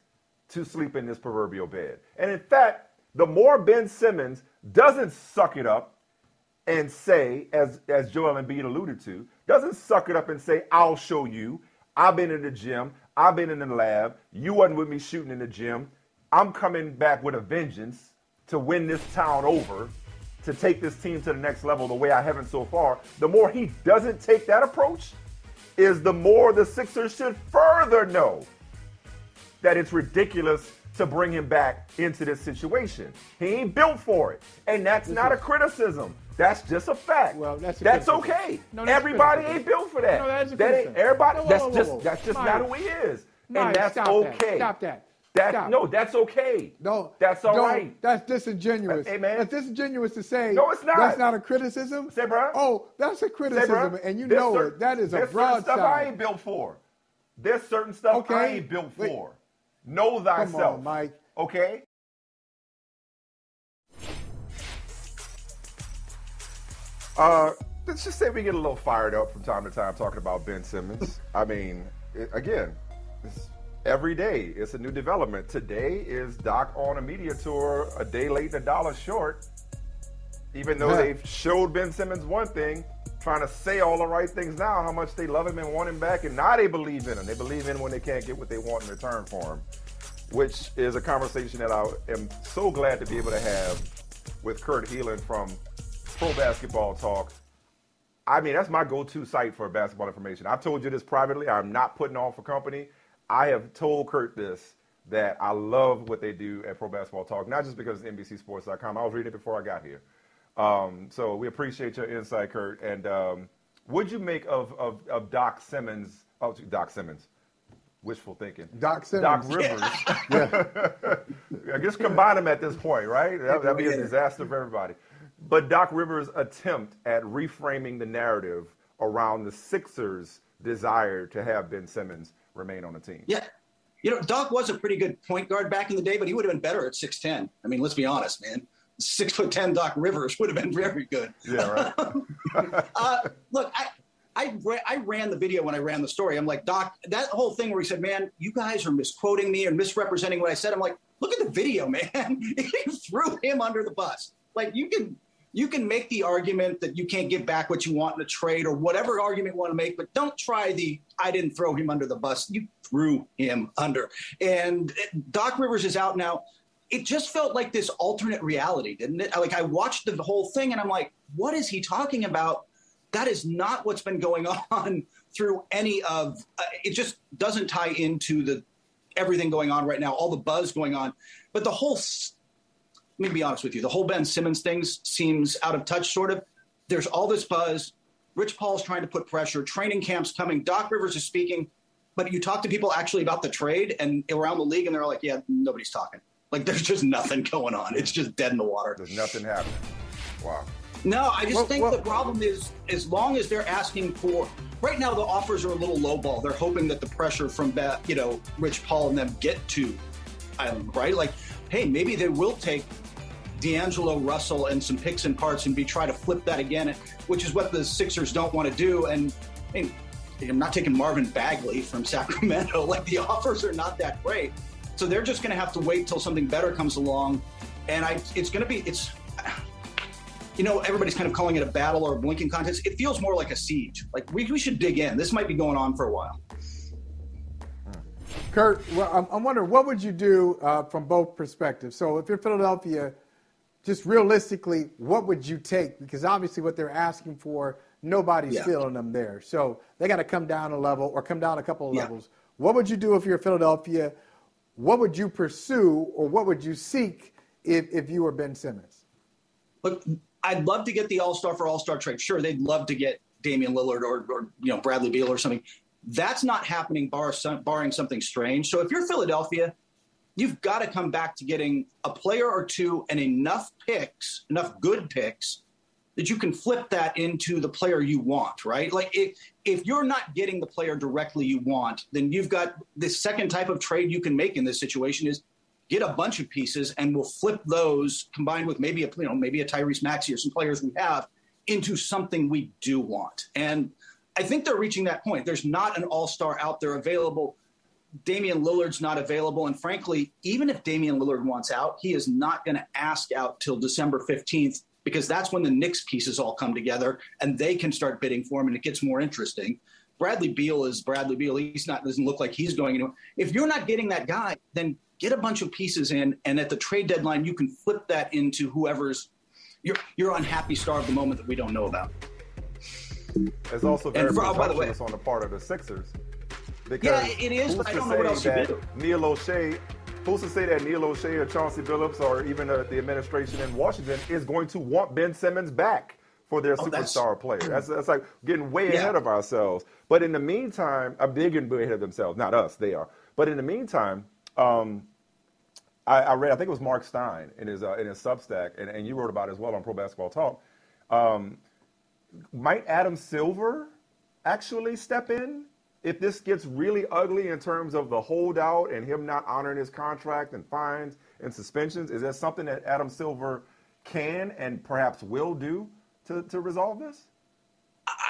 to sleep in this proverbial bed. And in fact, the more Ben Simmons doesn't suck it up and say, as, as Joel Embiid alluded to, doesn't suck it up and say, I'll show you. I've been in the gym. I've been in the lab. You wasn't with me shooting in the gym. I'm coming back with a vengeance to win this town over, to take this team to the next level the way I haven't so far. The more he doesn't take that approach, is the more the Sixers should further know that it's ridiculous to bring him back into this situation. He ain't built for it. And that's not a criticism. That's just a fact. Well, that's a that's criticism. okay. No, that's Everybody criticism. ain't built for that. No, that is a that ain't criticism. everybody Whoa, whoa, that's whoa, just that's just Mike. not who he is. Mike, and that's stop okay. That. Stop that. That Stop. no, that's okay. No, that's all right. That's disingenuous. Hey, man. That's disingenuous to say. No, it's not. That's not a criticism. Say, bro. Oh, that's a criticism, and you know cer- it. That is a there's certain stuff I ain't built for. There's certain stuff I ain't built wait. Know thyself. on, Mike. Okay. Uh, let's just say we get a little fired up from time to time talking about Ben Simmons. I mean, it, again, it's every day it's a new development. Today is Doc on a media tour, a day late and a dollar short. Even though Yeah. they've showed Ben Simmons one thing, trying to say all the right things now, how much they love him and want him back, and now they believe in him. They believe in him when they can't get what they want in return for him, which is a conversation that I am so glad to be able to have with Kurt Helin from Pro Basketball Talk. I mean, that's my go-to site for basketball information. I've told you this privately. I'm not putting on for company. I have told Kurt this that I love what they do at Pro Basketball Talk, not just because it's NBCSports.com. I was reading it before I got here. Um, so we appreciate your insight, Kurt. And um, what'd you make of, of, of Doc Simmons? Oh, Doc Simmons. Wishful thinking. Doc Simmons. Doc Simmons. Rivers. I guess combine them at this point, right? That, that'd be a disaster for everybody. But Doc Rivers' attempt at reframing the narrative around the Sixers' desire to have Ben Simmons remain on the team. Yeah. You know, Doc was a pretty good point guard back in the day, but he would have been better at 6'10. I mean, let's be honest, man. Six foot 10 Doc Rivers would have been very good. Yeah, right. uh, look, I, I, ra- I ran the video when I ran the story. I'm like, Doc, that whole thing where he said, man, you guys are misquoting me and misrepresenting what I said. I'm like, look at the video, man. he threw him under the bus. Like, you can. You can make the argument that you can't get back what you want in a trade or whatever argument you want to make, but don't try the I didn't throw him under the bus. You threw him under. And Doc Rivers is out now it just felt like this alternate reality, didn't it? Like I watched the whole thing and I'm like, what is he talking about? That is not what's been going on through any of uh, it just doesn't tie into the everything going on right now, all the buzz going on. But the whole let me be honest with you, the whole Ben Simmons things seems out of touch sort of. There's all this buzz. Rich Paul's trying to put pressure, training camps coming, Doc Rivers is speaking, but you talk to people actually about the trade and around the league and they're like, yeah, nobody's talking. Like there's just nothing going on. It's just dead in the water. There's nothing happening. Wow. No, I just Well, think well- the problem is as long as they're asking for right now the offers are a little lowball. They're hoping that the pressure from that, you know, Rich Paul and them get to Island, right? Like, hey, maybe they will take D'Angelo Russell and some picks and parts and be try to flip that again, which is what the Sixers don't want to do. And I mean, I'm not taking Marvin Bagley from Sacramento. Like the offers are not that great. So they're just going to have to wait till something better comes along. And I, it's going to be, it's, you know, everybody's kind of calling it a battle or a blinking contest. It feels more like a siege. Like we, we should dig in. This might be going on for a while. Kurt, well, I'm, I'm wondering what would you do uh, from both perspectives. So if you're Philadelphia, just realistically, what would you take? Because obviously, what they're asking for, nobody's Yeah. feeling them there. So they got to come down a level or come down a couple of Yeah. levels. What would you do if you're Philadelphia? What would you pursue or what would you seek if, if you were Ben Simmons? Look, I'd love to get the All Star for All Star trade. Sure, they'd love to get Damian Lillard or, or you know Bradley Beal or something. That's not happening, bar, barring something strange. So if you're Philadelphia, you've got to come back to getting a player or two and enough picks, enough good picks that you can flip that into the player you want, right? Like if if you're not getting the player directly you want, then you've got the second type of trade you can make in this situation is get a bunch of pieces and we'll flip those combined with maybe a you know maybe a Tyrese Maxey or some players we have into something we do want. And I think they're reaching that point. There's not an all-star out there available. Damian Lillard's not available. And frankly, even if Damian Lillard wants out, he is not going to ask out till December 15th because that's when the Knicks pieces all come together and they can start bidding for him and it gets more interesting. Bradley Beal is Bradley Beal. He's not doesn't look like he's going anywhere. If you're not getting that guy, then get a bunch of pieces in and at the trade deadline you can flip that into whoever's your your unhappy star of the moment that we don't know about. It's also very And oh, by the way- on the part of the Sixers. Because Yeah, it is, but I don't know what else you do. Neil Olshey, who's to say that Neil Olshey or Chauncey Billups or even uh, the administration in Washington is going to want Ben Simmons back for their Oh, that's- superstar player? That's, that's like getting way Yeah. ahead of ourselves. But in the meantime, I'm they're getting way ahead of themselves. Not us, they are. But in the meantime, um, I, I, read, I think it was Mark Stein in his uh, in his Substack, and, and you wrote about it as well on Pro Basketball Talk. Um, might Adam Silver actually step in if this gets really ugly in terms of the holdout and him not honoring his contract and fines and suspensions? Is that something that Adam Silver can and perhaps will do to, to resolve this?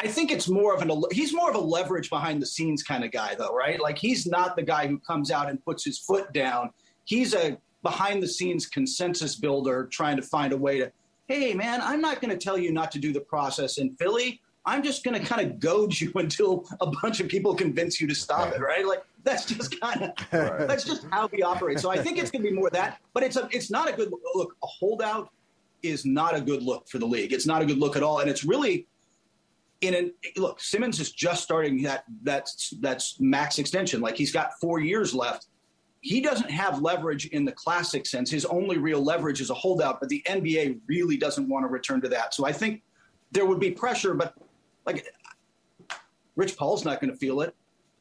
I think it's more of an he's more of a leverage behind the scenes kind of guy though, right? Like he's not the guy who comes out and puts his foot down. He's a behind the scenes consensus builder trying to find a way to, hey man, I'm not going to tell you not to do the process in Philly. I'm just going to kind of goad you until a bunch of people convince you to stop it, right? Like that's just kind of right. that's just how we operate. So I think it's going to be more that, but it's a it's not a good look. A holdout is not a good look for the league. It's not a good look at all, and it's really in an look. Simmons is just starting that that's that's max extension. Like he's got four years left. He doesn't have leverage in the classic sense. His only real leverage is a holdout, but the NBA really doesn't want to return to that. So I think there would be pressure, but like Rich Paul's not going to feel it.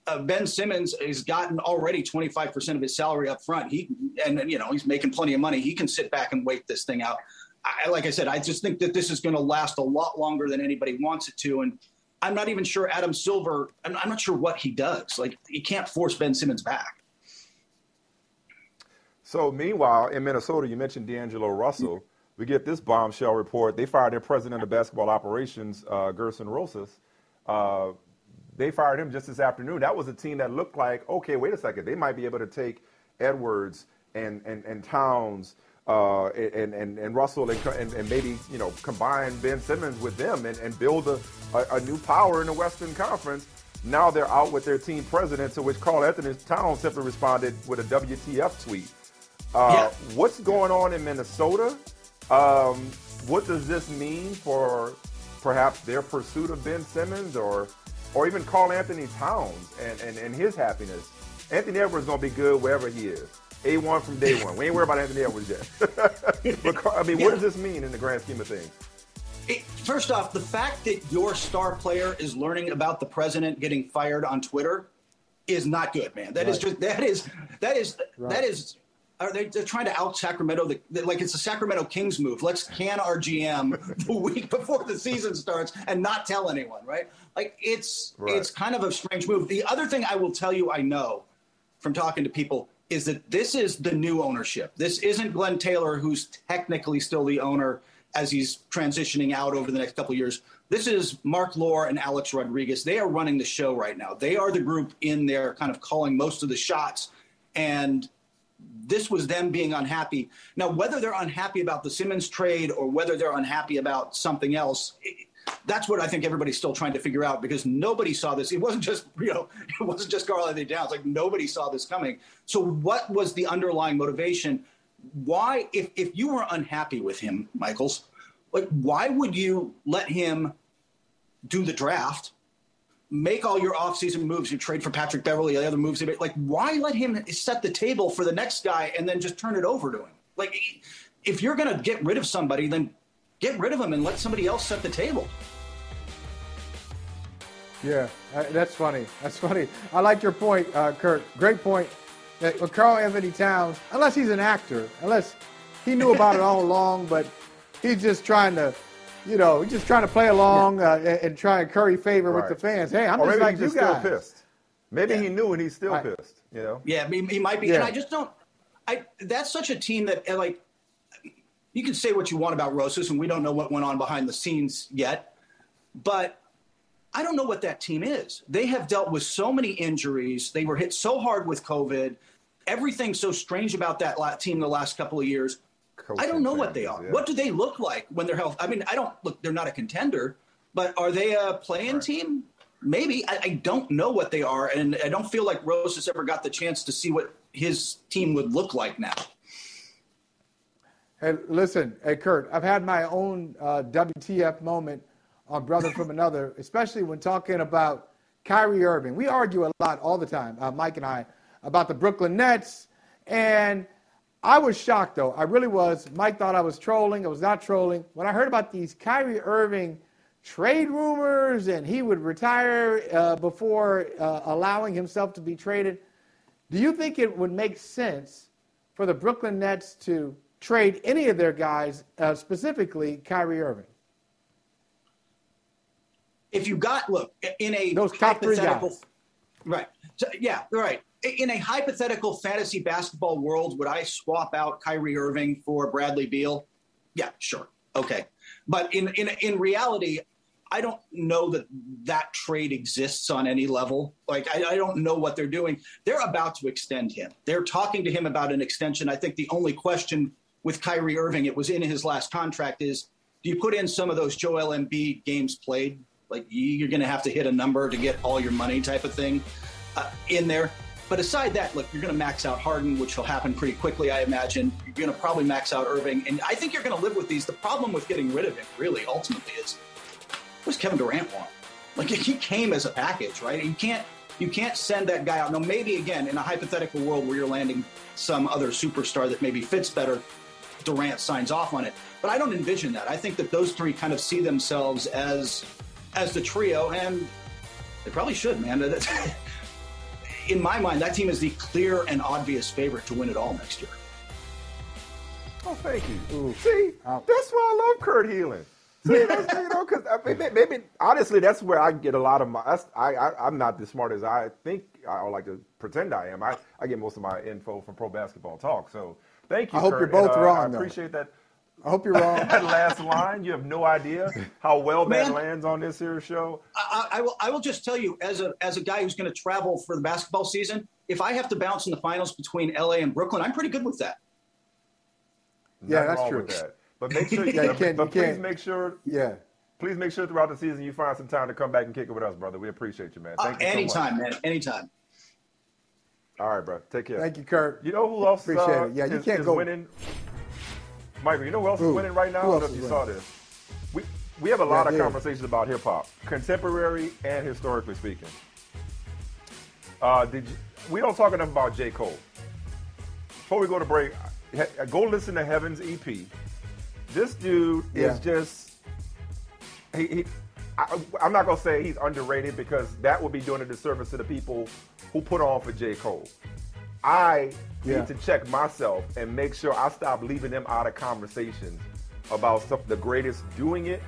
Uh, ben Simmons has gotten already 25% of his salary up front. He and you know he's making plenty of money. He can sit back and wait this thing out. I, like I said, I just think that this is going to last a lot longer than anybody wants it to. And I'm not even sure Adam Silver. I'm, I'm not sure what he does. Like he can't force Ben Simmons back. So meanwhile, in Minnesota, you mentioned D'Angelo Russell we get this bombshell report. They fired their president of basketball operations, uh, Gersson Rosas. Uh, they fired him just this afternoon. That was a team that looked like, okay, wait a second, they might be able to take Edwards and and, and Towns uh, and, and and Russell and, and, and, maybe you know combine Ben Simmons with them and, and build a, a, a, new power in the Western Conference. Now they're out with their team president, to which Karl-Anthony Towns simply responded with a WTF tweet. Uh, yeah. What's going on in Minnesota? Um, what does this mean for perhaps their pursuit of Ben Simmons or or even Karl-Anthony Towns and, and, and his happiness? Anthony Edwards is going to be good wherever he is. A1 from day one. We ain't worried about Anthony Edwards yet. but, I mean, yeah. what does this mean in the grand scheme of things? It, first off, the fact that your star player is learning about the president getting fired on Twitter is not good, man. That right. is just that is that is right. that is are they they're trying to out Sacramento the, the, like it's a Sacramento Kings move. Let's can our GM the week before the season starts and not tell anyone, right? Like it's right. it's kind of a strange move. The other thing I will tell you I know from talking to people is that this is the new ownership. This isn't Glenn Taylor who's technically still the owner as he's transitioning out over the next couple years. This is Marc Lore and Alex Rodriguez. They are running the show right now. They are the group in there kind of calling most of the shots and this was them being unhappy. Now, whether they're unhappy about the Simmons trade or whether they're unhappy about something else, that's what I think everybody's still trying to figure out because nobody saw this. It wasn't just you know, it wasn't just Karl-Anthony Towns. Like nobody saw this coming. So, what was the underlying motivation? Why, if if you were unhappy with him, Michaels, like why would you let him do the draft? Make all your offseason moves. You trade for Patrick Beverley, the other moves. Like, why let him set the table for the next guy and then just turn it over to him? Like, if you're going to get rid of somebody, then get rid of him and let somebody else set the table. Yeah, that's funny. That's funny. I like your point, uh, Kurt. Great point. That with Karl-Anthony Towns, unless he's an actor, unless he knew about it all along, but he's just trying to you know, just trying to play along uh, and, and, try and curry favor right. with the fans. Hey, I'm or just like he's you guys. Still pissed. Maybe yeah. he knew and he's still right. pissed. You know. Yeah, he, he might be. Yeah. And I just don't. I that's such a team that like you can say what you want about Rosas, and we don't know what went on behind the scenes yet, but. I don't know what that team is. They have dealt with so many injuries. They were hit so hard with COVID. Everything's so strange about that team the last couple of years. I don't know what they are. Yeah. What do they look like when they're healthy? I mean, I don't look. They're not a contender, but are they a playing right. team? Maybe. I, I, don't know what they are, and I don't feel like Rosas ever got the chance to see what his team would look like now. Hey, listen, hey Kurt, I've had my own uh, WTF moment on Brother from Another, especially when talking about Kyrie Irving. We argue a lot all the time, uh, Mike and I, about the Brooklyn Nets and I was shocked, though. I really was. Mike thought I was trolling. I was not trolling. When I heard about these Kyrie Irving trade rumors and he would retire uh, before uh, allowing himself to be traded, do you think it would make sense for the Brooklyn Nets to trade any of their guys, uh, specifically Kyrie Irving? If you got look in a those top three guys, right? So, yeah, right. In a hypothetical fantasy basketball world, would I swap out Kyrie Irving for Bradley Beal? Yeah, sure, okay. But in in in reality, I don't know that that trade exists on any level. Like, I, I, don't know what they're doing. They're about to extend him. They're talking to him about an extension. I think the only question with Kyrie Irving, it was in his last contract, is do you put in some of those Joel Embiid games played? Like, you're going to have to hit a number to get all your money type of thing uh, in there. But aside that, look, you're going to max out Harden, which will happen pretty quickly, I imagine. You're going to probably max out Irving. And I think you're going to live with these. The problem with getting rid of him, really, ultimately, is what does Kevin Durant want? Like he came as a package, right? You can't you can't send that guy out. Now, maybe again, in a hypothetical world where you're landing some other superstar that maybe fits better, Durant signs off on it. But I don't envision that. I think that those three kind of see themselves as as the trio, and they probably should, man. in my mind, that team is the clear and obvious favorite to win it all next year. Oh, thank you. Ooh. See, that's why I love Kurt Helin. See, that's, you know, because maybe, maybe, honestly, that's where I get a lot of my. I, I I'm not as smart as I think I like to pretend I am. I, I get most of my info from Pro Basketball Talk. So thank you. I hope Kurt. you're both and, uh, wrong. I though. appreciate that. I hope you're wrong. that last line, you have no idea how well that lands on this here show. I, I, will. I will just tell you, as a as a guy who's going to travel for the basketball season, if I have to bounce in the finals between LA and Brooklyn, I'm pretty good with that. Yeah, Nothing that's wrong true. With that. But make sure, Yeah, you can't- but you please can't. make sure, Yeah. please make sure throughout the season you find some time to come back and kick it with us, brother. We appreciate you, man. Uh, Thank you so anytime, much. man. Anytime. All right, bro. Take care. Thank you, Kurt. You know who else Appreciate uh, it. Yeah, you is, can't is go- winning? Michael, you know who else is winning right now? I don't know if you saw this. We we have a lot Yeah, of yeah. conversations about hip hop, contemporary and historically speaking. Uh, did you, we don't talk enough about J. Cole. Before we go to break, go listen to Heaven's EP. This dude Yeah. is just he. he I, I'm not gonna say he's underrated because that would be doing a disservice to the people who put on for J. Cole. I Yeah. need to check myself and make sure I stop leaving them out of conversations about stuff the greatest doing it.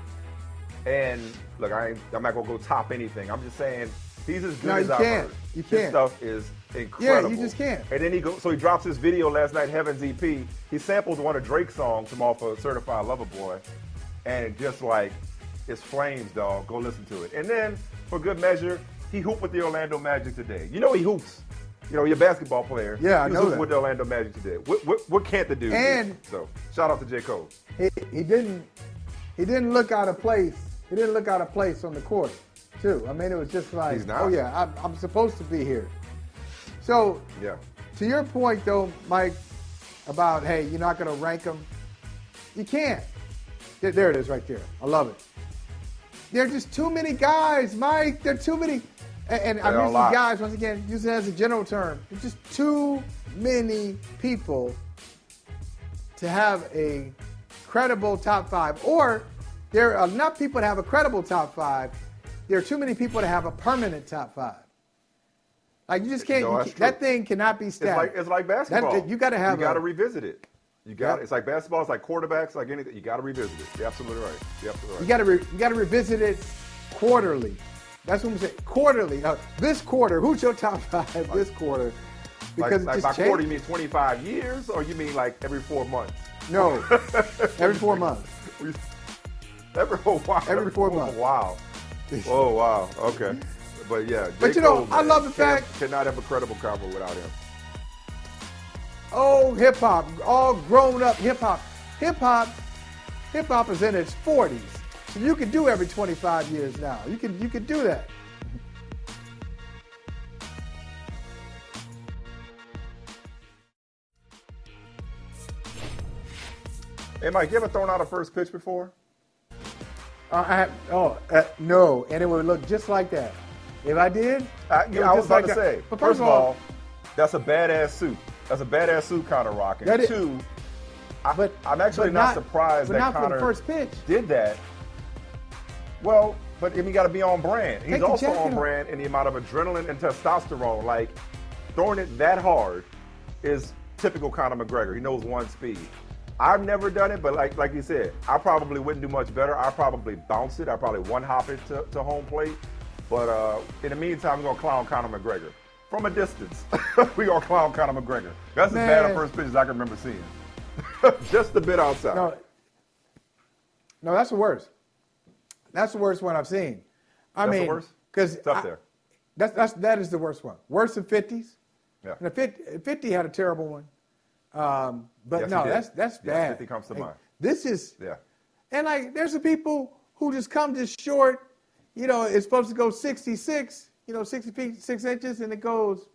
And look, I ain't, I'm not gonna go top anything. I'm just saying he's as good No, as I've heard. You can't. stuff is incredible. Yeah, you just can't. And then he goes, so he drops his video last night, Heaven's EP. He sampled one of Drake's songs from off of Certified Lover Boy, and just like it's flames, dog. Go listen to it. And then for good measure, he hooped with the Orlando Magic today. You know he hoops. You know, you're a basketball player. Yeah, I know that. with the Orlando Magic today. What, what, what can't the dude do? And- So shout out to J. Cole. He, he didn't he didn't look out of place. He didn't look out of place on the court, too. I mean, it was just like, He's not. oh yeah, I'm, I'm supposed to be here. So Yeah. to your point though, Mike, about hey, you're not going to rank them. You can't. There, there it is, right there. I love it. There are just too many guys, Mike. There are too many. And, and I'm using guys once again, using it as a general term. There's just too many people to have a credible top five, or there are enough people to have a credible top five. There are too many people to have a permanent top five. Like you just can't. No, you that thing cannot be It's like it's like basketball. you got to have. You got to revisit it. You got Yep. it's like basketball. It's like quarterbacks. Like anything. You got to revisit it. You're absolutely right. You're absolutely right. You got to re- you got to revisit it quarterly. That's what I'm saying. Quarterly. Uh, this quarter, who's your top five this quarter? like, Because like it by quarter, you mean 25 years, or you mean like every four months? No, every four months. Every oh, wow. Every four oh, months. Wow. Oh wow. Okay. But yeah. But J. you know, Cole, I man, love the fact- cannot have a credible combo without him. Oh, hip hop, all grown up hip hop. Hip hop, hip hop is in its 40s. You can do every 25 years now. You can you can do that. Hey Mike, you ever thrown out a first pitch before? Uh, I have, oh uh, no, and it would look just like that. If I did, I, yeah, I was about like to that. say. But first, of all, that's a badass suit. That's a badass suit Conor rocking. That is- Two, I, But- I'm actually but not, not- surprised that not for the Conor first pitch. did that. Well, but you got to be on brand. He's also on brand in the amount of adrenaline and testosterone. Like throwing it that hard is, typical Conor McGregor. He knows one speed. I've never done it, but like like you said, I probably wouldn't do much better. I probably bounce it. I probably one hop it to, to home plate. But uh, in the meantime, we're gonna clown Conor McGregor from a distance. we gonna clown Conor McGregor. That's Man. as bad a first pitch as I can remember seeing. Just a bit outside. No, no, that's the worst. That's the worst one I've seen. I That's the mean, worst? because It's up there. That's that's that is the worst one. Worse than fifties. Yeah. And the 50, 50 had a terrible one. Um, but Yes, no, that's that's Yes, bad. 50 comes to Like, mind. This is Yeah. and like there's some people who just come just short. You know, it's supposed to go 66. You know, 60 feet six inches, and it goes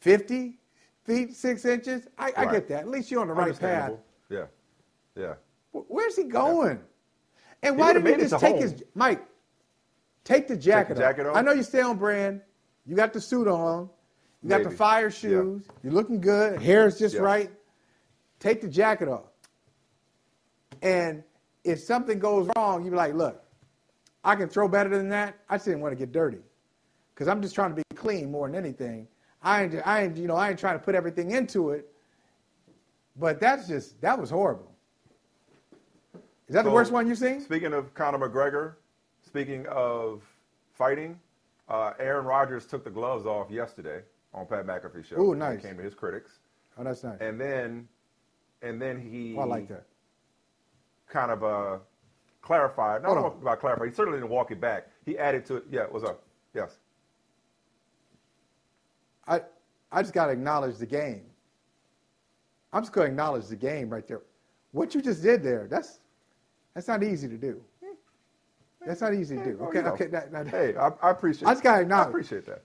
50 feet six inches. I, I get that. At least you're on the right path. Yeah. Yeah. Where's he going? And why didn't he just take home. his Mike? Take the jacket, jacket off. off? I know you stay on brand. You got the suit on. You got the Maybe. fire Yeah. shoes. You're looking good. Hair's just Yeah. right. Take the jacket off. And if something goes wrong, you be like, look, I can throw better than that. I just didn't want to get dirty. Because I'm just trying to be clean more than anything. I ain't, I ain't, you know, I ain't trying to put everything into it. But that's just, that was horrible. Is that the worst one you've seen? Speaking of Conor McGregor, speaking of fighting, uh, Aaron Rodgers took the gloves off yesterday on Pat McAfee show. Ooh, it nice. Came to his critics, Oh, that's nice. and then, and then he Oh, I like that. kind of uh, clarified. Not Hold about clarified. He certainly didn't walk it back. He added to it. Yeah, what's up? Yes. I, I just got to acknowledge the game. I'm just going to acknowledge the game right there. What you just did there, that's that's not easy to do. That's not easy to do. Well, Okay, you know, okay. That, that, Hey, I, I appreciate. I just gotta I acknowledge. appreciate that.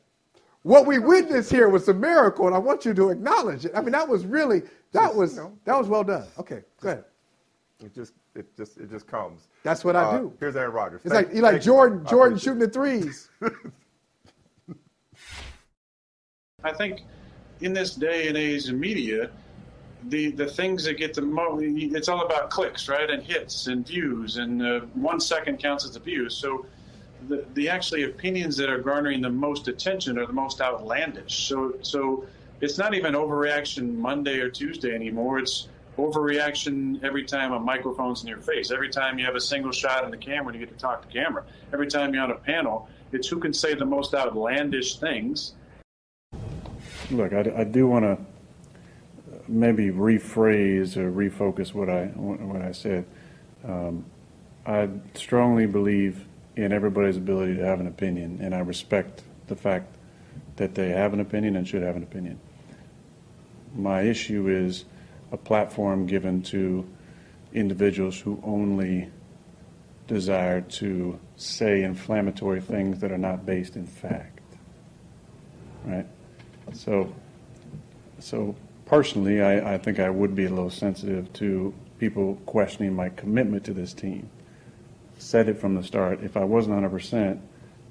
What we witnessed here was a miracle, and I want you to acknowledge it. I mean, that was really that Just, was you know, that was well done. Okay, go ahead. It just, it just, it just comes. That's what I Uh, do. Here's Aaron Rodgers. It's Thank- like you like thank you. Jordan Jordan shooting the threes. I think in this day and age of media, the the things that get the most, it's all about clicks, right, and hits and views, and uh, one second counts as a view. So the the actually opinions that are garnering the most attention are the most outlandish. So so it's not even overreaction Monday or Tuesday anymore. It's overreaction every time a microphone's in your face. Every time you have a single shot in the camera and you get to talk to camera. Every time you're on a panel, it's who can say the most outlandish things. Look, I, I do want to maybe rephrase or refocus what I what I said. Um, I strongly believe in everybody's ability to have an opinion, and I respect the fact that they have an opinion and should have an opinion. My issue is a platform given to individuals who only desire to say inflammatory things that are not based in fact. Right? So, so personally, I, I think I would be a little sensitive to people questioning my commitment to this team. Said it from the start. If I wasn't 100%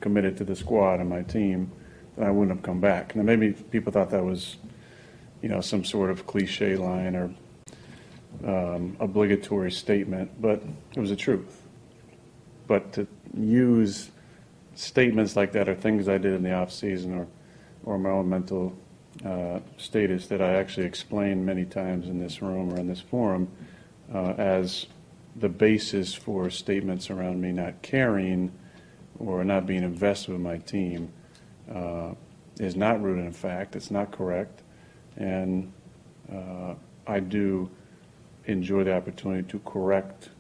committed to the squad and my team, then I wouldn't have come back. Now, maybe people thought that was, you know, some sort of cliche line or um, obligatory statement, but it was the truth. But to use statements like that or things I did in the off season or or my own mental uh, status that I actually explained many times in this room or in this forum uh, as the basis for statements around me not caring or not being invested with my team uh, is not rooted in fact. It's not correct, and uh, I do enjoy the opportunity to correct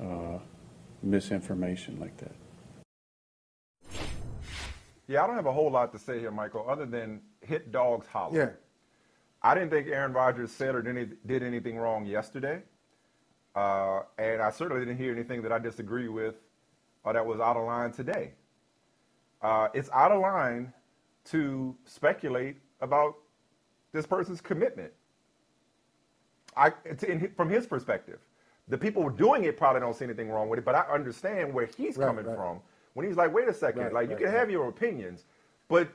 uh, misinformation like that. Yeah, I don't have a whole lot to say here, Michael, other than hit dogs holler. Yeah. I didn't think Aaron Rodgers said or did, any, did anything wrong yesterday. Uh, and I certainly didn't hear anything that I disagree with or that was out of line today. Uh, it's out of line to speculate about this person's commitment. I, it's in, from his perspective, the people doing it probably don't see anything wrong with it, but I understand where he's Right, coming right. from when he's like, wait a second, Right, like you right, can have your opinions, but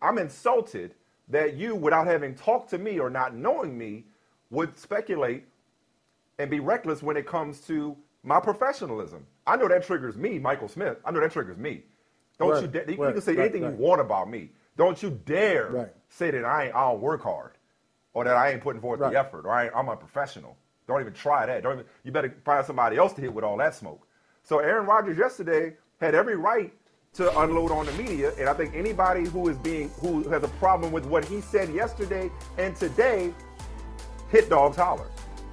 I'm insulted that you, without having talked to me or not knowing me, would speculate and be reckless when it comes to my professionalism. I know that triggers me, Michael Smith. I know that triggers me. Don't Right, you dare, you can say anything you want about me. Don't you dare say that I ain't, I don't work hard. or that I ain't putting forth the effort, or I ain't, I'm a professional. Don't even try that. Don't even, you better find somebody else to hit with all that smoke. So Aaron Rodgers yesterday had every right to unload on the media, and I think anybody who is being who has a problem with what he said yesterday and today, hit dogs holler.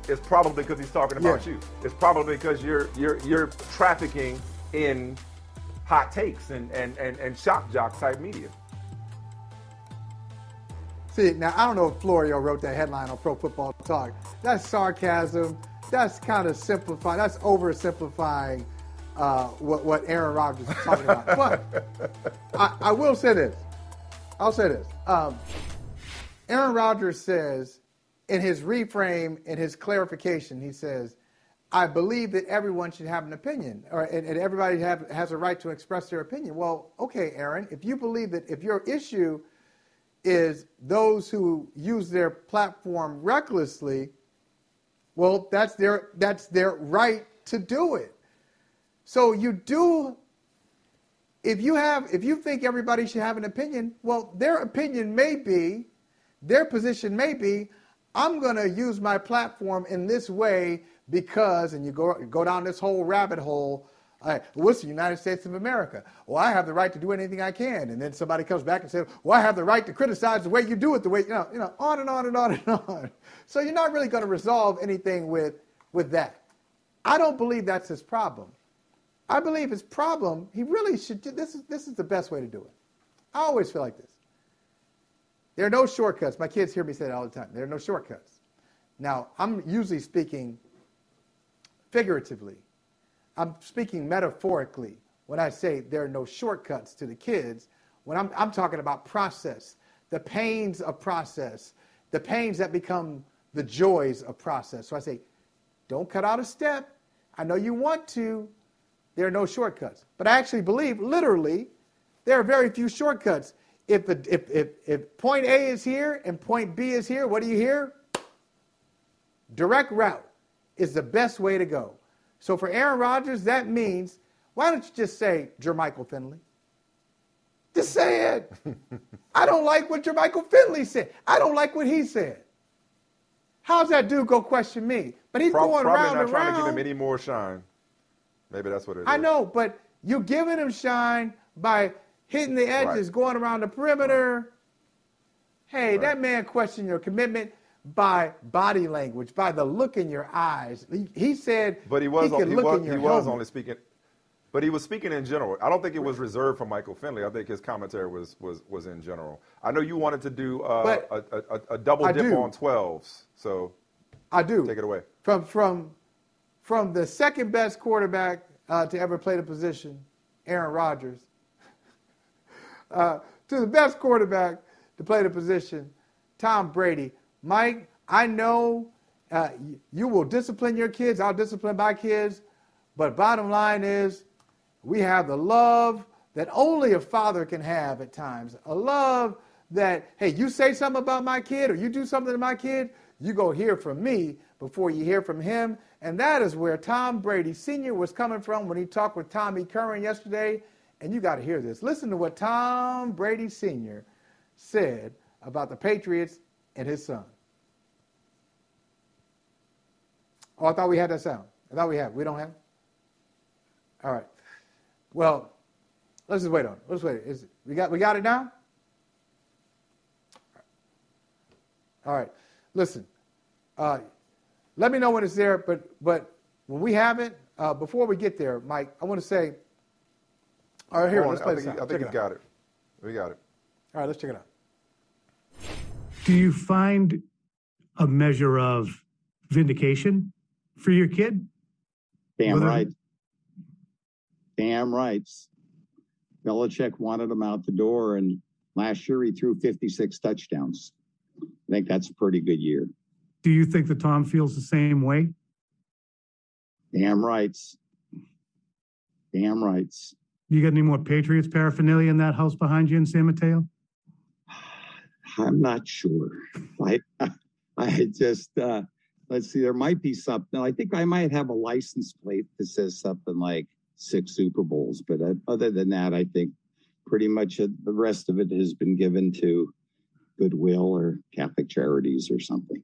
It's probably because he's talking about Yeah. you. It's probably because you're you're you're trafficking in hot takes and and and, and shock jock type media. See, now I don't know if Florio wrote that headline on Pro Football Talk. That's sarcasm. That's kind of simplifying. That's oversimplifying uh, what what Aaron Rodgers is talking about. But I, I will say this. I'll say this. Um, Aaron Rodgers says in his reframe, in his clarification, he says, I believe that everyone should have an opinion, or and, and everybody have, has a right to express their opinion. Well, okay, Aaron, if you believe that if your issue is those who use their platform recklessly, well, that's their that's their right to do it. So you do if you have if you think everybody should have an opinion, well, their opinion may be, their position may be, I'm going to use my platform in this way because, and you go go down this whole rabbit hole. Uh, what's the United States of America? Well, I have the right to do anything I can, and then somebody comes back and says, "Well, I have the right to criticize the way you do it, the way you know, you know, on and on and on and on." So you're not really going to resolve anything with with that. I don't believe that's his problem. I believe his problem, he really should do this is this is the best way to do it. I always feel like this. There are no shortcuts. My kids hear me say that all the time. There are no shortcuts. Now, I'm usually speaking figuratively. I'm speaking metaphorically when I say there are no shortcuts to the kids. When I'm, I'm talking about process, the pains of process, the pains that become the joys of process. So I say, don't cut out a step. I know you want to. There are no shortcuts. But I actually believe, literally, there are very few shortcuts. If, the, if, if, if point A is here and point B is here, what do you hear? Direct route is the best way to go. So for Aaron Rodgers, that means, why don't you just say Jermichael Finley? Just say it. I don't like what Jermichael Finley said. I don't like what he said. How's that dude go question me? But he's Prob- going probably round not and trying round. to give him any more shine. Maybe that's what it is. I know, but you're giving him shine by hitting the edges, Right. going around the perimeter. Hey, that man questioned your commitment by body language, by the look in your eyes. He, he said But he was he could he look was, he was only speaking, but he was speaking in general. I don't think it was reserved for Michael Finley. I think his commentary was was was in general. I know you wanted to do uh, a, a, a, a double I dip do. on twelves, so I do. take it away. From from from the second best quarterback uh, to ever play the position, Aaron Rodgers, uh, to the best quarterback to play the position, Tom Brady. Mike, I know uh, you will discipline your kids. I'll discipline my kids. But bottom line is, we have the love that only a father can have at times. A love that, hey, you say something about my kid or you do something to my kid, you go hear from me before you hear from him. And that is where Tom Brady Sr. was coming from when he talked with Tommy Curran yesterday. And you got to hear this. Listen to what Tom Brady Sr. said about the Patriots and his son. Oh, I thought we had that sound. I thought we had. We don't have. All right. Well, let's just wait on it. Let's wait. Is it, we got we got it now? All right. Listen. Uh, let me know when it's there. But but when we have it, uh, before we get there, Mike, I want to say. All right, here. Hold Let's play I this think, out. I think Check he's got it. We got it. All right, let's check it out. Do you find a measure of vindication for your kid? Damn Whether- right. Damn rights. Belichick wanted him out the door, and last year he threw 56 touchdowns. I think that's a pretty good year. Do you think that Tom feels the same way? Damn rights. Damn rights. You got any more Patriots paraphernalia in that house behind you in San Mateo? I'm not sure. I I just uh let's see, there might be something. I think I might have a license plate that says something like six Super Bowls, but uh, other than that, I think pretty much the rest of it has been given to Goodwill or Catholic Charities or something.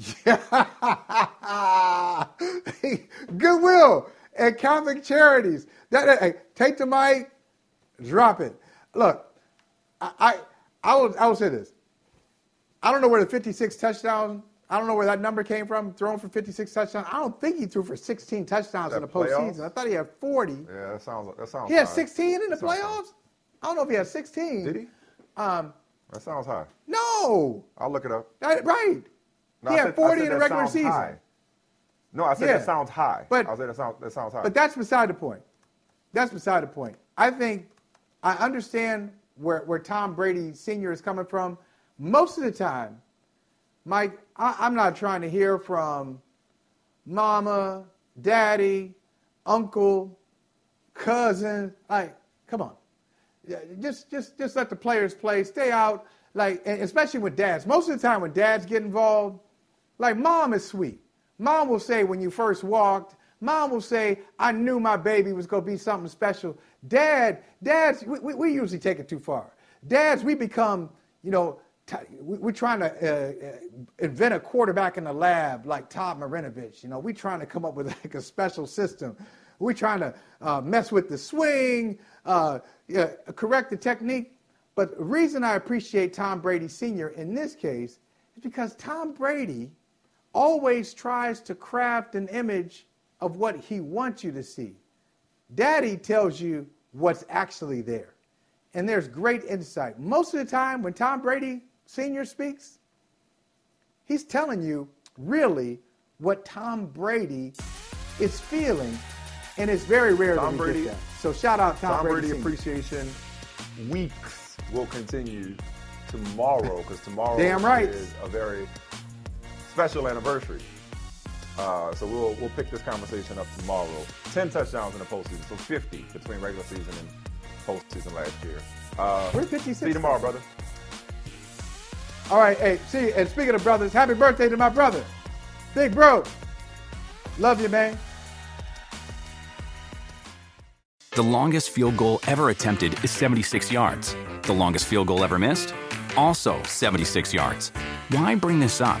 Goodwill and Catholic Charities. That, hey, take the mic, drop it. Look, I, I, I will, I will say this. I don't know where the 56 touchdowns. I don't know where that number came from. Thrown for 56 touchdowns. I don't think he threw for 16 touchdowns in the playoffs? postseason. I thought he had 40. Yeah, that sounds. That sounds. He had high. 16 in the That high. playoffs. I don't know if he had 16. Did he? Um, That sounds high. no. I'll look it up. That- right. No, he I had said- 40 in the regular season. high. No, I said Yeah. that sounds high. But- I said that sounds that sounds high. But that's beside the point. That's beside the point. I think I understand where, where Tom Brady Sr. is coming from. Most of the time, Mike, I, I'm not trying to hear from mama, daddy, uncle, cousin. Like, come on. Just, just, just let the players play. Stay out. Like, especially with dads. Most of the time, when dads get involved, like mom is sweet. Mom will say when you first walked, mom will say, I knew my baby was going to be something special. Dad, dads, we, we, we usually take it too far. Dads, we become, you know, t- we, we're trying to uh, uh, invent a quarterback in the lab like Todd Marinovich. You know, we're trying to come up with like a special system. We're trying to uh, mess with the swing, uh, correct the technique. But the reason I appreciate Tom Brady Sr. in this case is because Tom Brady always tries to craft an image of what he wants you to see. Daddy tells you what's actually there. And there's great insight. Most of the time, when Tom Brady Sr. speaks, he's telling you really what Tom Brady is feeling. And it's very rare Tom that we Brady- get that. So shout out Tom, Tom Brady Sr. Appreciation Weeks will continue tomorrow because tomorrow Damn right. is a very special anniversary. Uh, so we'll we'll pick this conversation up tomorrow. Ten touchdowns in the postseason, so 50 between regular season and postseason last year. Uh, We're 56 See you tomorrow, brother. All right, hey, see, and speaking of brothers, happy birthday to my brother. Big bro. Love you, man. The longest field goal ever attempted is 76 yards. The longest field goal ever missed? Also 76 yards. Why bring this up?